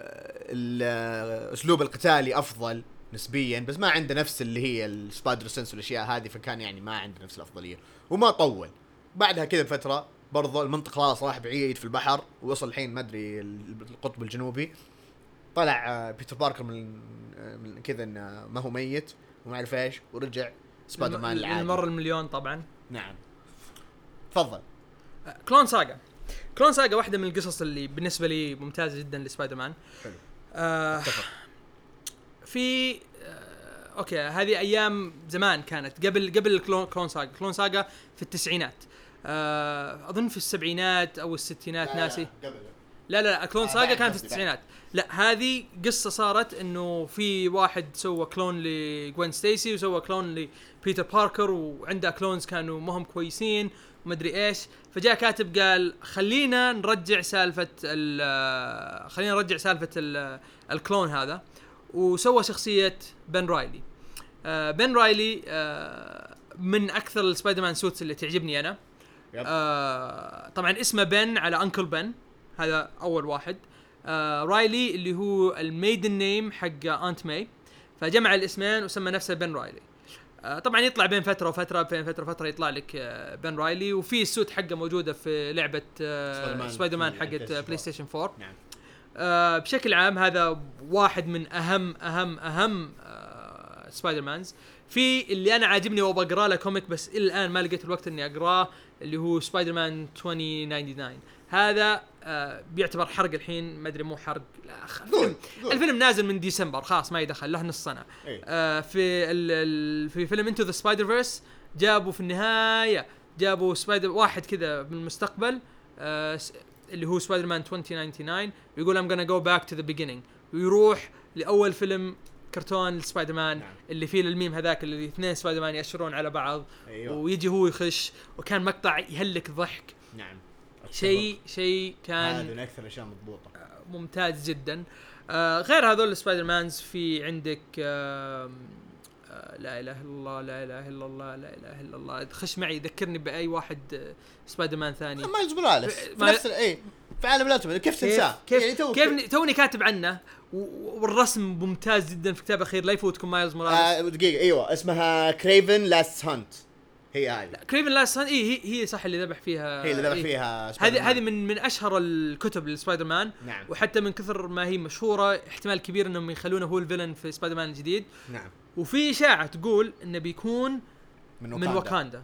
آه، آه، أسلوب القتالي أفضل. نسبيا بس ما عنده نفس اللي هي ال spider sense والأشياء هذه فكان يعني ما عنده نفس الأفضلية. وما طول. بعدها كذا بفترة برضو المنطق خلاص راح بعيد في البحر ووصل الحين ما أدري القطب الجنوبي. طلع آه، بيتر باركر من آه، من كذا إنه ما هو ميت وما أعرف إيش ورجع سبايدر مان العادي. المره المليون طبعا. نعم. تفضل. آه، Clone Saga. Clone Saga واحدة من القصص اللي بالنسبة لي ممتازة جدا لسبايدر مان. حلو. آه اتفق. في آه أوكي هذه أيام زمان كانت قبل قبل Clone, Clone Saga Clone Saga في التسعينات. آه أظن في السبعينات أو الستينات ناسي. قبل. لا لا لا Clone آه، Saga كانت في التسعينات. لا هذه قصة صارت إنه في واحد سوى clone لجوين ستيسي وسوى clone لبيتر باركر وعنده clones كانوا ما هم كويسين ومدري إيش. فجاء كاتب قال خلينا نرجع سالفة ال- خلينا نرجع سالفة ال- ال clone هذا. وسوى شخصية بن رايلي آه بن رايلي آه من أكثر ال Spider-Man suits اللي تعجبني أنا. آه طبعا اسمه بن على Uncle بن هذا أول واحد. آه رايلي اللي هو ال maiden name حق Aunt ماي فجمع الاسمين وسمى نفسه بن رايلي آه طبعا يطلع بين فترة وفترة بين فترة وفترة يطلع لك آه بن رايلي وفي ال suit حقه موجودة في لعبة سبايدر مان آه سبايدر مان حقت بلاي ستيشن 4 نعم. آه بشكل عام هذا واحد من اهم اهم أهم آه Spider-Mans في اللي أنا عاجبني وأبغى أقرأ له comic بس إلى الآن ما لقيت الوقت إني أقرأه اللي هو سبايدر مان 2099 هذا آه بيعتبر حرق الحين ما أدري مو حرق لا الفيلم, الفيلم نازل من ديسمبر خلاص ما يدخل له نص سنة. إيه. آه في ال ال في فيلم Into the Spider-Verse جابوا في النهاية جابوا سبايدر واحد كذا من المستقبل آه اللي هو سبايدر مان 2099 ويقول I'm gonna go back to the beginning. ويروح لأول فيلم كرتون سبايدر مان نعم. اللي فيه الميم هذاك اللي اثنين سبايدر مان يأشرون على بعض. أيوه. ويجي هو يخش وكان مقطع يهلك ضحك. نعم. شيء شيء كان هذا من أكثر الأشياء مضبوطة. ممتاز جدا. آه غير هذول ال Spider-Mans في عندك آه آه لا إله إلا الله لا إله إلا الله لا إله إلا الله. خش معي ذكرني بأي واحد آه سبايدر مان ثاني مايلز موراليس في ما- نفس اي في عالم ال Ultimate كيف تنساه؟ كيف يعني تو كيف توني كاتب عنه والرسم ممتاز جدا في الكتاب الاخير لا يفوتكم مايلز موراليس. آه دقيقة إيوه اسمها Kraven's Last Hunt هي هذه. Kraven's Last اي هي هي صح اللي ذبح فيها هي اللي ذبح إيه. فيها هذه. هذه من من أشهر الكتب لسبايدر مان. نعم. وحتى من كثر ما هي مشهورة احتمال كبير إنهم يخلونه هو ال villain في سبايدر مان الجديد. نعم. وفي إشاعة تقول إنه بيكون من من واكاندا.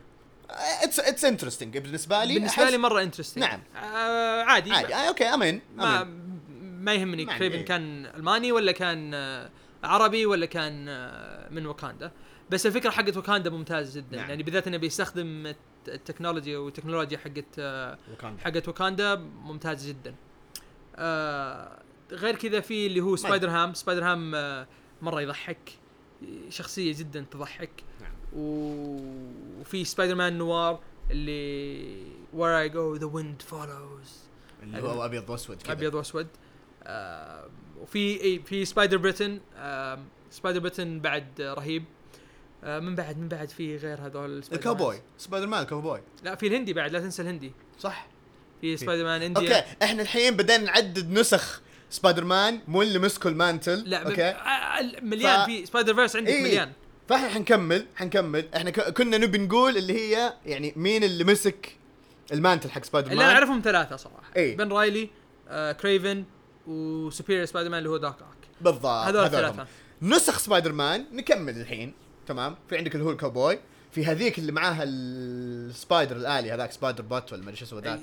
it's it's interesting بالنسبة لي بالنسبة أحس- لي مرة interesting نعم. آه عادي, عادي. آه أوكي أمين ما ما يهمني كريفن إيه. كان ألماني ولا كان آه عربي ولا كان آه من واكاندا. بس الفكرة حقت واكاندا ممتازة جدا. نعم. يعني بالذات إنه بيستخدم الت- التكنولوجيا والتكنولوجيا حقت. حقت واكاندا ممتازة جدا. آه غير كذا في اللي هو سبايدر هام. سبايدر هام آه مرة يضحك شخصية جدا تضحك. نعم. و- وفي سبايدر مان نوار اللي where I go the wind follows. اللي هو أبيض وأسود كذا. أبيض وأسود. آه وفي إي في سبايدر بريتن. آه سبايدر بريتن بعد رهيب. من بعد من بعد في غير هذول الكاوبوي. سبايدر مان الكاوبوي لا في الهندي بعد لا تنسى الهندي. صح. في سبايدر مان انديا أوكي إحنا الحين بدينا نعدد نسخ سبايدر مان مو اللي مسكوا ال mantle لا okay؟ آه، مليان ف- في Spider-Verse عندك إيه. مليان. فإحنا حنكمل حنكمل. إحنا ك- كنا نبي نقول اللي هي يعني مين اللي مسك ال mantle حق سبايدر اللي أنا مان أعرفهم ثلاثة صراحة. إيه. بن رايلي آه كريفن و Superior Spider-Man اللي هو Doc Ock بالضبط هذول الثلاثه. نسخ سبايدر مان نكمل الحين. تمام؟ في عندك اللي هو الكاوبوي في هذيك اللي معاها السبايدر الآلي هذاك Spider-Bot ولا ما أدري شو اسمه ذاك.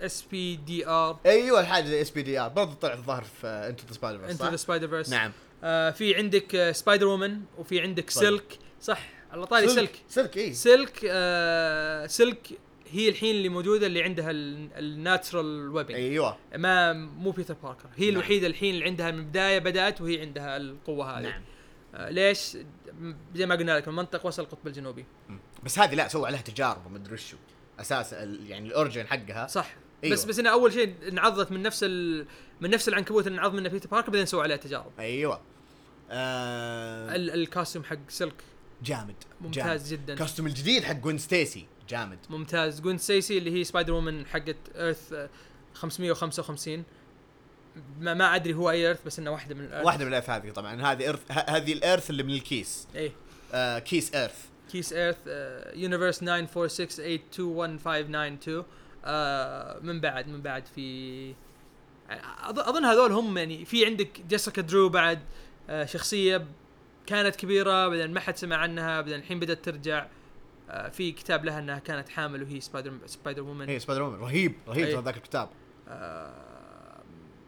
SPDR أيوه الحاجة زي SPDR برضه طلع الظاهر في Into the Spider Into the Spider-Verse نعم. آه في عندك آه Spider-Woman وفي عندك طيب. سلك صح؟ على طاري سلك سلك اي سلك آه سلك هي الحين اللي موجودة اللي عندها ال natural webbing أيوه. ما مو بيتر باركر هي نعم. الوحيدة الحين اللي عندها من البدايه بدأت وهي عندها القوة هذه. نعم. آه ليش م- زي ما قلنا لك المنطق وصل القطب الجنوبي. بس هذه لا سووا عليها تجارب وما أدري وشو. أساس يعني ال origin حقها. صح. أيوة. بس بس انها أول شيء انعضت من نفس ال... من نفس العنكبوت اللي انعض منه بيتر باركر بعدين سووا عليها تجارب. أيوه. آه ال... ال costume حق سلك جامد ممتاز جامد. جدا. costume الجديد حق جوين ستيسي جامد. ممتاز. جوين ستيسي اللي هي Spider-Woman حقت Earth 555 ما, ما أدري هو أي Earth بس إنه واحدة من ال Earth. واحدة من ال Earth هذه طبعا. هذه Earth هذه ال Earth اللي من الكيس. إيه. آه كيس Earth كيس Earth universe 946821592 آه من بعد من بعد في أظن هذول هم يعني في عندك جيسيكا درو بعد آه شخصية كانت كبيرة بعدين ما حد سمع عنها بعدين الحين بدأت ترجع. آه في كتاب لها إنها كانت حامل وهي Spider Spider-Woman هي Spider-Woman رهيب رهيب أي. ترى ذاك الكتاب. آه،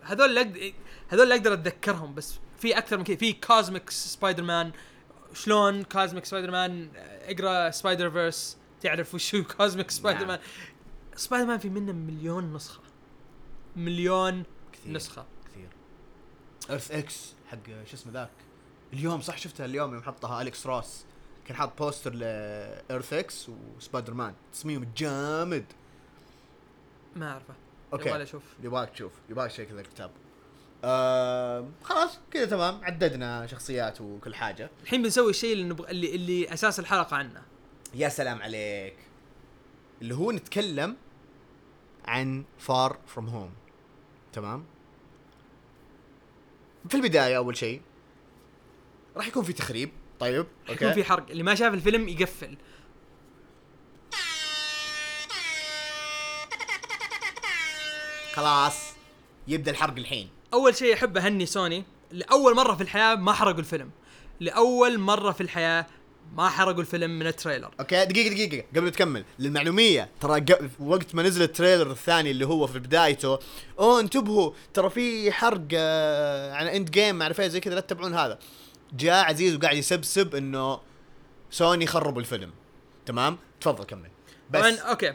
هذول اللي أقدر هذول اللي أقدر أتذكرهم بس في أكثر من كذا. في Cosmic Spider-Man شلون Cosmic Spider-Man اقرأ Spider-Verse تعرف وش هو Cosmic Spider-Man سبايدر مان في منه مليون نسخة. مليون كثير. نسخة. كثير. Earth X حق شو اسمه ذاك؟ اليوم صح؟ شفتها اليوم يوم حطها اليكس روس كان حاط poster ل Earth X وسبايدر مان تصميم جامد. ما أعرفه. okay. ولا أشوف يبغاك تشوف. يبغاك شيء كذا الكتاب آه خلاص كذا تمام. عددنا شخصيات وكل حاجة. الحين بنسوي الشيء اللي نبغى اللي, اللي أساس الحلقة عنه. يا سلام عليك. اللي هو نتكلم عن Far From Home تمام؟ في البداية أول شيء راح يكون في تخريب. طيب يكون في حرق. اللي ما شاف الفيلم يقفل. خلاص يبدأ الحرق الحين. أول شيء أحب أهني سوني. لأول مرة في الحياة ما حرقوا الفيلم. لأول مرة في الحياة ما حرقوا الفيلم من ال trailer. okay دقيقة دقيقة قبل تكمل. للمعلومية ترى وقت ما نزل ال trailer الثاني اللي هو في بدايته أوه انتبهوا ترى في حرق آه، عن Endgame ما اعرف زي كذا لا تتابعون هذا. جاء عزيز وقاعد يسبسب إنه سوني خربوا الفيلم. تمام؟ تفضل كمل. طبعا بس okay.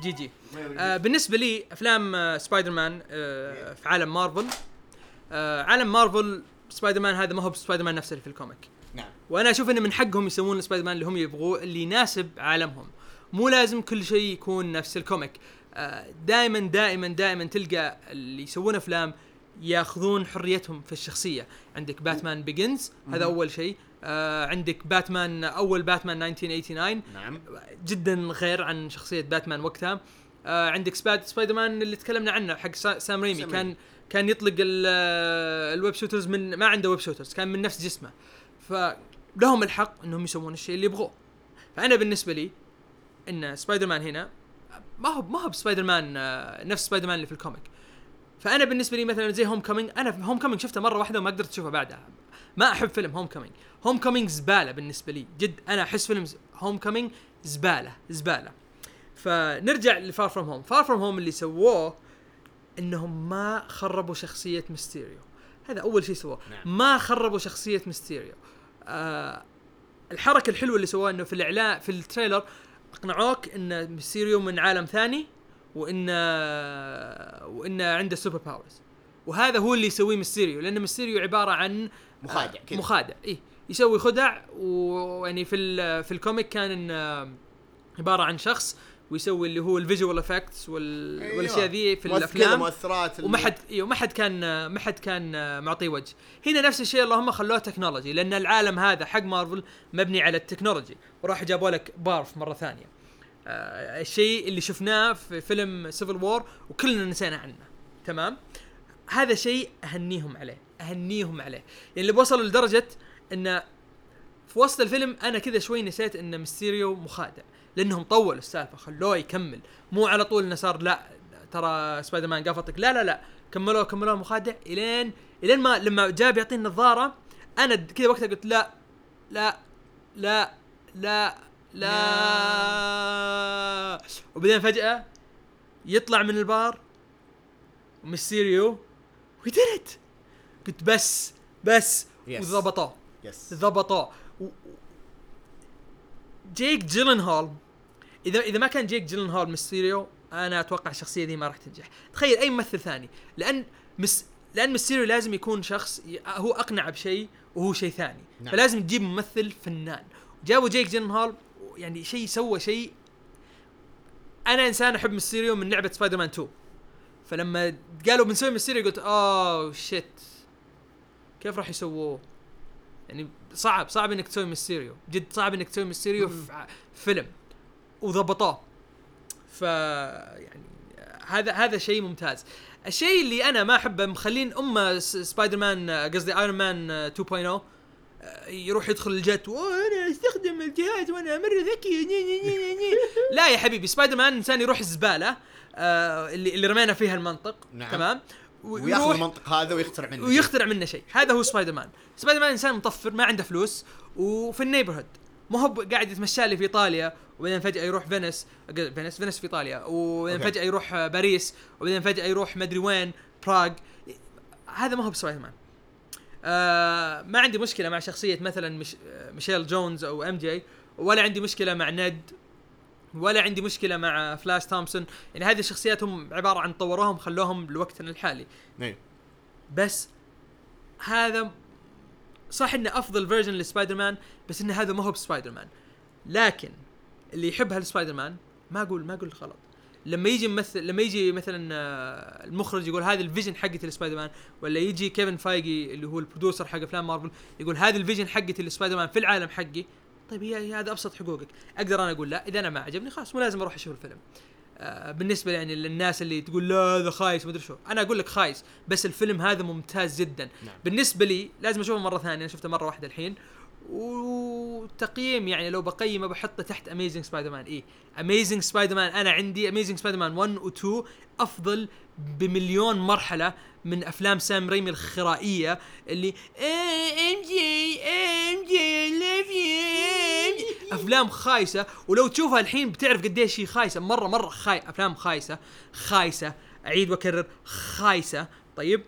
GG. آه بالنسبة لي أفلام آه سبايدر مان آه في عالم مارفل. آه عالم مارفل سبايدر مان هذا ما هو سبايدر مان نفسه اللي في ال comic. نعم. وأنا أشوف إنه من حقهم يسوون سبايدر مان اللي هم يبغوه اللي يناسب عالمهم. مو لازم كل شيء يكون نفس ال comic. دائما دائما دائما تلقى اللي يسوون أفلام ياخذون حريتهم في الشخصية. عندك Batman Begins هذا أول شيء. آه عندك باتمان أول باتمان 1989 نعم. جدا غير عن شخصية باتمان وقتها. آه عندك سبايد سبايدر مان اللي تكلمنا عنه حق سا سام ريمي. سام كان. كان يطلق آه، ال web shooters من ما عنده web shooters كان من نفس جسمه. فلهم الحق إنهم يسوون الشيء اللي يبغوه. فأنا بالنسبة لي إن سبايدر مان هنا ما هو ما هو بسبايدر مان آه، نفس سبايدر مان اللي في ال comic. فأنا بالنسبة لي مثلا زي Homecoming أنا Homecoming شفته مرة واحدة وما قدرت أشوفه بعدها. ما أحب فيلم Homecoming Homecoming زبالة بالنسبة لي. جد أنا أحس فيلم Homecoming زبالة زبالة. فنرجع ل Far From Home Far From Home اللي سووه إنهم ما خربوا شخصية ميستيريو هذا أول شيء سووه. نعم. ما خربوا شخصية ميستيريو آه الحركة الحلوة اللي سووها إنه في الاعلان في ال trailer أقنعوك إن ميستيريو من عالم ثاني وإن وإن عنده superpowers وهذا هو اللي يسويه ميستيريو لأن ميستيريو عبارة عن مخادع آه كذا. مخادع اي يسوي خدع ويعني في ال- في ال comic كان إن عبارة عن شخص ويسوي اللي هو ال visual effects وال... أيوة. والأشياء ذي في الأفلام. مؤثرات وما حد أيوه ما حد كان ما حد كان معطيه وجه. هنا نفس الشيء اللهم خلوه technology لأن العالم هذا حق مارفل مبني على التكنولوجي وراح جابوا لك BARF مرة ثانية. آه الشيء اللي شفناه في فيلم Civil War وكلنا نسينا عنه. تمام؟ هذا شيء أهنيهم عليه أهنيهم عليه. يعني اللي وصلوا لدرجة إن في وسط الفيلم أنا كذا شوي نسيت إن ميستيريو مخادع لأنهم طولوا السالفة خلوه يكمل. مو على طول إنه صار لا ترى سبايدر مان قافطك لا لا لا كملوه كملوه مخادع إلين إلين ما لما جاء بيعطيني النظارة أنا كذا وقتها قلت لا لا لا لا لا. وبعدين فجأة يطلع من البار وميستيريو ويدرت قلت بس بس Yes. وضبطوه yes ضبطوه و- و- جيك جيلن هول إذا إذا ما كان جيك جيلن هول ميستيريو أنا أتوقع الشخصية دي ما راح تنجح. تخيل أي ممثل ثاني. لأن مس لأن ميستيريو لازم يكون شخص ي- هو أقنع بشيء وهو شيء ثاني. نعم. فلازم تجيب ممثل فنان. جابوا جيك جيلن هول يعني شيء سوى شيء. أنا إنسان أحب ميستيريو من لعبة سبايدر مان 2 فلما قالوا بنسوي ميستيريو قلت oh shit كيف راح يسووه؟ يعني صعب صعب إنك تسوي ميستيريو. جد صعب إنك تسوي ميستيريو في فيلم. وضبطوه. ف يعني هذا هذا شيء ممتاز. الشيء اللي أنا ما أحبه مخلين ام سبايدر مان قصدي ايرون مان آه، 2.0 آه، يروح يدخل ال jet وأنا أستخدم الجهاز وأنا مره ذكي. ني ني ني ني ني. لا يا حبيبي سبايدر مان إنسان يروح الزباله آه اللي اللي رمينا فيها المنطق نعم. تمام وياخذ المنطق هذا ويخترع منه شيء. ويخترع منه شيء هذا هو سبايدر مان سبايدر مان إنسان مطفر ما عنده فلوس وفي ال neighborhood ما هو قاعد يتمشى لي في إيطاليا وبعدين فجأة يروح Venice أق- Venice Venice في إيطاليا وبعدين. فجأة يروح آه، باريس وبعدين فجأة يروح مدري وين براغ هذا ما هو بسبايدر مان آه ما عندي مشكلة مع شخصية مثلا مش آه، ميشيل جونز أو إم جي ولا عندي مشكلة مع ند ولا عندي مشكلة مع فلاش تومسون يعني هذه الشخصيات هم عبارة عن طوروهم خلوهم لوقتنا الحالي. إيه. بس هذا صح إنه أفضل version لسبايدر مان بس انه هذا ما هو بسبايدر مان لكن اللي يحب هالسبايدر مان ما أقول ما أقول غلط. لما يجي ممثل لما يجي مثلا آه، المخرج يقول هذا ال vision حقتي لسبايدر مان ولا يجي كيفن فايجي اللي هو ال producer حق أفلام مارفل يقول هذه ال vision حقتي لسبايدر مان في العالم حقي طيب هي هذا أبسط حقوقك. أقدر أنا أقول لا إذا أنا ما عجبني خلاص مو لازم أروح أشوف الفيلم. آه، بالنسبة يعني للناس اللي تقول لا هذا خايس مدري شو. أنا أقول لك خايس بس الفيلم هذا ممتاز جدا. نعم. بالنسبة لي لازم أشوفه مرة ثانية أنا شفته مرة واحدة الحين. وتقييم يعني لو بقيمه بحطه تحت اميزنج سبايدر مان اي اميزنج سبايدر مان أنا عندي اميزنج سبايدر مان 1 و 2 أفضل بمليون مرحلة من أفلام سام ريمي الخرائية اللي ام جي ام جي أفلام خايسة. ولو تشوفها الحين بتعرف قديش هي خايسة. مرة مرة خاي أفلام خايسة. خايسة. أعيد وأكرر خايسة. طيب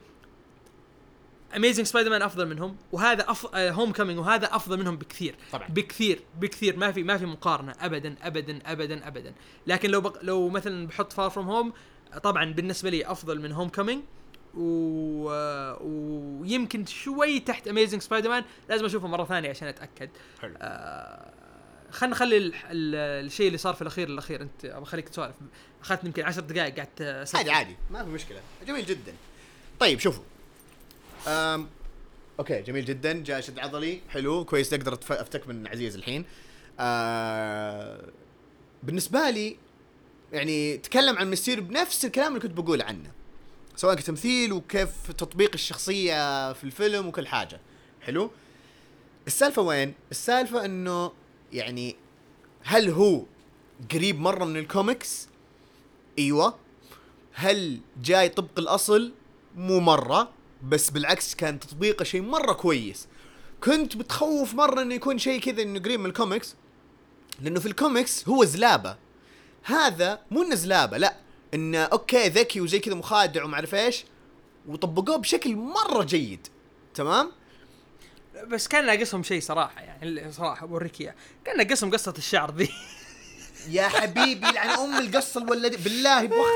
اميزنج سبايدر مان أفضل منهم وهذا أف... هوم كامينج وهذا أفضل منهم بكثير. طبعاً. بكثير بكثير. ما في ما في مقارنة. ابدا ابدا ابدا ابدا. لكن لو بق... لو مثلا بحط فار فروم هوم طبعا بالنسبة لي أفضل من هوم كامينج و... ويمكن شوي تحت اميزنج سبايدر مان لازم أشوفه مرة ثانية عشان أتأكد. حلو. آه خلينا نخلي ال... ال... الشيء اللي صار في الأخير الأخير. أنت أبغى أخليك تسولف. أخذت يمكن 10 دقائق قعدت. عادي عادي. ما في مشكلة. جميل جدا. طيب شوفوا. أم... okay جميل جدا. جاء شد عضلي حلو كويس. أقدر أفتك من عزيز الحين. آه... بالنسبة لي يعني تكلم عن ميستيريو بنفس الكلام اللي كنت بقول عنه. سواء كتمثيل وكيف تطبيق الشخصية في الفيلم وكل حاجة. حلو؟ السالفة وين؟ السالفة إنه يعني هل هو قريب مرة من الكوميكس؟ إيوه. هل جاي طبق الأصل؟ مو مرة. بس بالعكس كان تطبيقه شيء مرة كويس. كنت بتخوف مرة إنه يكون شيء كذا إنه قريب من الكوميكس لأنه في الكوميكس هو زلابة. هذا مو إنه زلابة لا إنه okay ذكي وزي كذا مخادع وما أعرف إيش وطبقوه بشكل مرة جيد. تمام؟ بس كان ناقصهم شيء صراحة يعني صراحة بوريك اياه كان ناقصهم قصة الشعر ذي. يا حبيبي يلعن أم القصة الولدية. بالله بوخ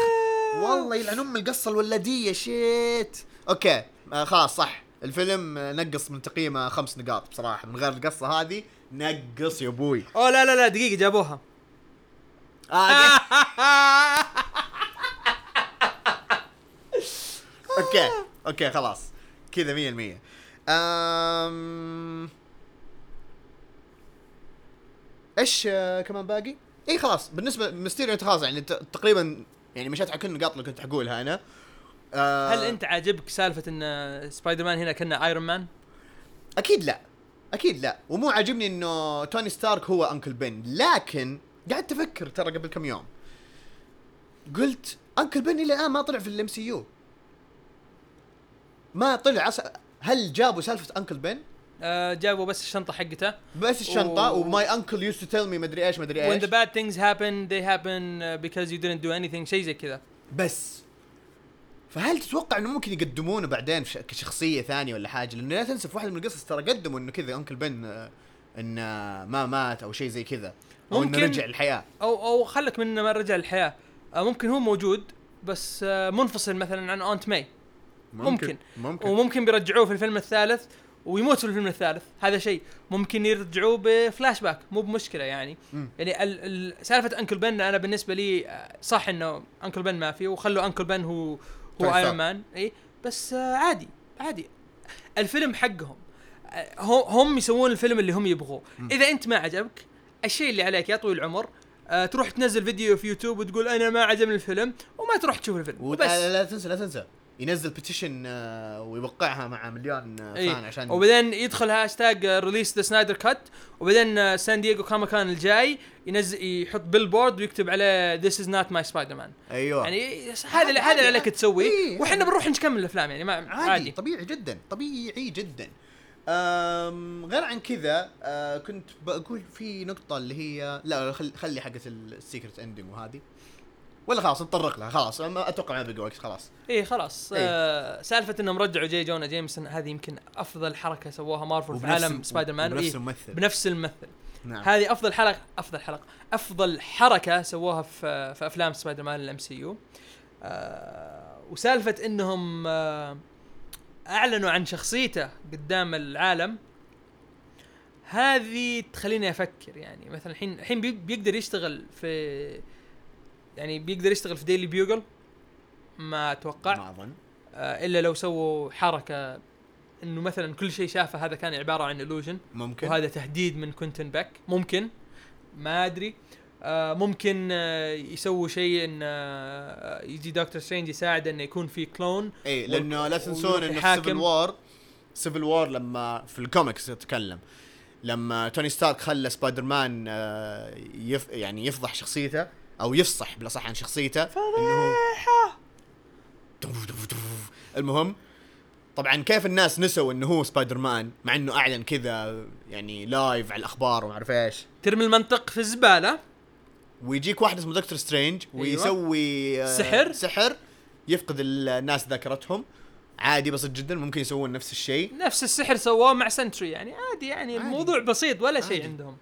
والله يلعن أم القصة الولدية shit okay. آه خلاص صح. الفيلم آه، نقص من تقييمه خمس نقاط بصراحة. من غير القصة هذه نقص يا أبوي. oh لا لا لا دقيقة جابوها. آه (laughs) okay okay خلاص. كذا 100% أم... إيش آه، كمان باقي؟ اي خلاص. بالنسبة ميستيريو أنت خلاص يعني تقريبا يعني مشيت على كل النقاط اللي كنت حقولها أنا. آه، هل انت عاجبك سالفة إن سبايدر مان هنا كنه ايرون مان؟ أكيد لا. أكيد لا. ومو عاجبني إنه توني ستارك هو Uncle بن لكن قعدت أفكر ترى قبل كم يوم. قلت Uncle بن إلى الآن ما طلع في ال MCU ما طلع. أص... هل جابوا سالفة Uncle بن آه جابوا بس الشنطة حقته. بس الشنطة. و- و my uncle used to tell me مدري إيش مدري when إيش. the bad things happen they happen uh, because you didn't do anything. شيء زي كذا. بس. فهل تتوقع إنه ممكن يقدمونه بعدين كشخصية ثانية ولا حاجة؟ لأنه لا تنسى في واحدة من القصص ترى قدموا إنه كذا Uncle بن آه، إنه ما مات أو شيء زي كذا أو إنه ممكن- رجع الحياة أو أو خلك من ما رجع الحياة آه ممكن هو موجود بس آه منفصل مثلا عن Aunt May ممكن. ممكن. وممكن بيرجعوه في الفيلم الثالث ويموت في الفيلم الثالث. هذا شيء. ممكن يرجعوه بفلاش باك مو بمشكلة يعني. مم. يعني ال- ال- سالفة Uncle Ben أنا بالنسبة لي صح إنه Uncle Ben ما في وخلوا Uncle Ben هو هو توني Iron Man اي بس آه، عادي عادي. الفيلم حقهم آه، هم يسوون الفيلم اللي هم يبغوه. إذا أنت ما عجبك الشيء اللي عليك يا طويل العمر آه تروح تنزل فيديو في يوتيوب وتقول أنا ما عجبني الفيلم وما تروح تشوف الفيلم وبس. وبس لا, لا تنسى لا تنسى. ينزل petition ويوقعها مع مليون آه، إيه. fan عشان وبعدين يدخل هاشتاج release the Snyder Cut وبعدين San Diego Con الجاي ينزل يحط billboard ويكتب عليه this is not my Spider-Man أيوه يعني هذا اللي- هذا اللي عليك تسويه إيه. وإحنا بنروح نكمل الأفلام يعني ما عادي, عادي. طبيعي جدا طبيعي جدا أم غير عن كذا أه كنت بقول في نقطة اللي هي لا خل خلي حقة ال secret ending وهذه ولا خلاص نتطرق لها خلاص. ما أتوقع ما بقى وقت خلاص. إيه خلاص. إيه. آه سالفة انهم رجعوا J. Jonah Jameson هذه يمكن أفضل حركة سووها مارفل في عالم سبايدر مان بنفس إيه الممثل. بنفس الممثل. نعم. هذه أفضل حلقة أفضل حلقة أفضل حركة سووها في في أفلام سبايدر مان ال MCU آه وسالفة إنهم آه أعلنوا عن شخصيته قدام العالم. هذه تخليني أفكر يعني مثلا الحين الحين بي- بيقدر يشتغل في يعني بيقدر يشتغل في Daily Bugle ما أتوقع. ما أظن. آه إلا لو سووا حركة إنه مثلا كل شيء شافه هذا كان عبارة عن illusion. ممكن. وهذا تهديد من Quentin Beck ممكن. ما أدري. آه ممكن آه يسووا شيء إن آه يجي دكتور سترينج يساعد إنه يكون في clone إي لأنه لا تنسون إنه. Civil War Civil War لما في الكوميكس اتكلم لما توني ستارك خلى سبايدر مان آه، يف يعني يفضح شخصيته. أو يفصح بالاصح عن شخصيته. دف. المهم طبعا كيف الناس نسوا إنه هو سبايدر مان مع إنه أعلن كذا يعني live على الأخبار وما أعرف إيش. ترمي المنطق في الزباله ويجيك واحد اسمه دكتور سترينج ويسوي آه، سحر. سحر يفقد الناس ذاكرتهم. عادي بسيط جدا ممكن يسوون نفس الشيء. نفس السحر سووه مع سنتري يعني عادي يعني عادي. الموضوع بسيط ولا شيء. عندهم.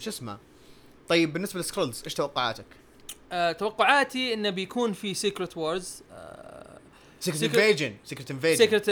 شو اسمه؟ طيب بالنسبة لل Skrulls إيش توقعاتك؟ آه توقعاتي إنه بيكون في Secret Wars Secret Invasion Secret Invasion secret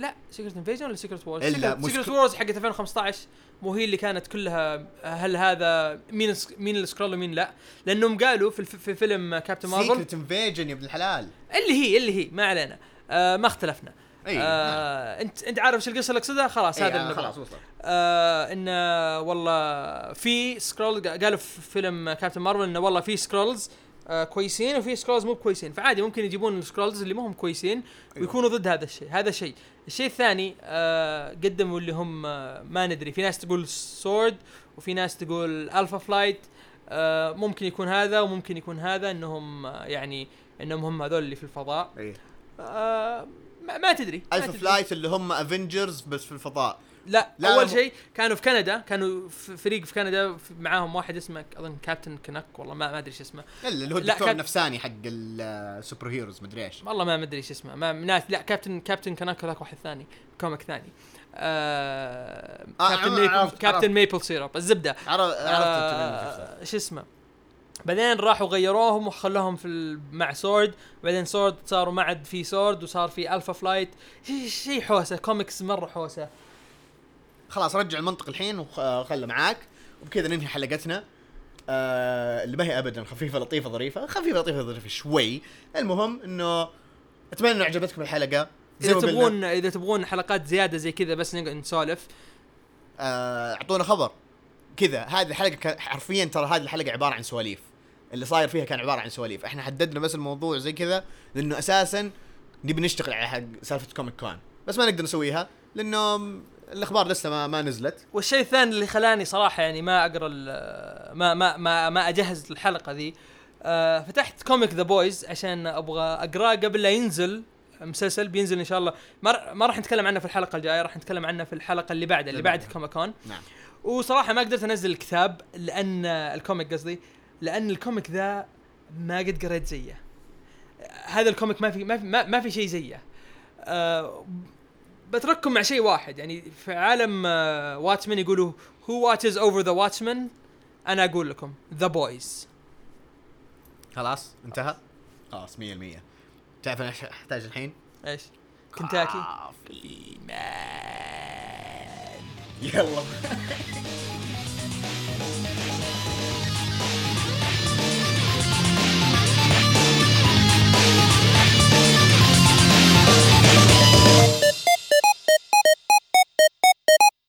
لا Secret Invasion ولا Secret Wars مش Secret Wars حقت 2015 مو هي اللي كانت كلها هل هذا مين مين ال Skrull ومين لا؟ لأنهم قالوا في, الف- في فيلم كابتن مارفل Secret Invasion يا ابن الحلال. اللي هي اللي هي ما علينا. آه ما اختلفنا. اي آه انت انت عارف إيش القصة اللي اقصدها؟ خلاص هذا آه، خلاص وصلت. آه إنه والله في Skrull قالوا في فيلم كابتن مارفل إنه والله في Skrulls آه كويسين وفي Skrulls مو كويسين فعادي ممكن يجيبون ال Skrulls اللي مو هم كويسين ويكونوا ضد هذا الشيء. هذا شيء الشيء الثاني آه قدموا اللي هم آه ما ندري. في ناس تقول SWORD وفي ناس تقول Alpha Flight آه ممكن يكون هذا وممكن يكون هذا إنهم آه يعني إنهم هم هذول اللي في الفضاء. اي آه ما, ما تدري تدري. Flight اللي هم Avengers بس في الفضاء. لا, لا، أول شيء كانوا في كندا كانوا في فريق في كندا في- معاهم واحد اسمه أظن كابتن كنك والله ما ما أدري إيش اسمه. لا اللي هو الدكتور كان- النفساني حق ال superheroes مدري إيش. والله ما مدري إيش اسمه. ما ناس لا كابتن كابتن كنك هذاك واحد ثاني comic ثاني. آه آه، كابتن عرفت- maple عرفت. كابتن maple syrup الزبدة. عرفت عرفت آه شو اسمه؟ بعدين راحوا غيروهم وخلوهم في مع SWORD. بعدين SWORD صاروا ما عاد في SWORD وصار في Alpha Flight شيء حوسة. كوميكس مرة حوسة. خلاص رجع المنطق الحين وخله معاك. وبكذا ننهي حلقتنا. آه اللي ما هي ابدا خفيفة لطيفة ظريفة. خفيفة لطيفة ظريفة شوي. المهم إنه أتمنى إنه عجبتكم الحلقة. إذا تبغون إذا تبغون حلقات زيادة زي كذا بس نقعد نسولف. آه، أعطونا خبر. كذا. هذه الحلقة حرفيا ترى هذه الحلقة عبارة عن سواليف. اللي صاير فيها كان عبارة عن سواليف. إحنا حددنا بس الموضوع زي كذا لأنه أساسا نبي نشتغل على حق سالفة Comic Con بس ما نقدر نسويها لأنه الأخبار لسه ما, ما نزلت. والشيء الثاني اللي خلاني صراحة يعني ما أقرأ ما ما ما ما أجهز الحلقة ذي آه فتحت comic The Boys عشان أبغى أقرأه قبل لا ينزل مسلسل. بينزل إن شاء الله. ما راح نتكلم عنه في الحلقة الجاية راح نتكلم عنه في الحلقة اللي بعدها اللي بعد بعدها. Comic Con نعم. وصراحة ما قدرت أنزل الكتاب لأن ال comic قصدي لأن ال comic ذا ما قد قريت زيه. هذا ال comic ما في ما في, ما, في شيء زيه. أه بترككم مع شيء واحد يعني في عالم آه Watchmen يقولوا who watches over the Watchmen أنا أقول لكم The Boys خلاص انتهى؟ خلاص 100% تعرف أنا أحتاج الحين؟ إيش؟ كنتاكي. يلا.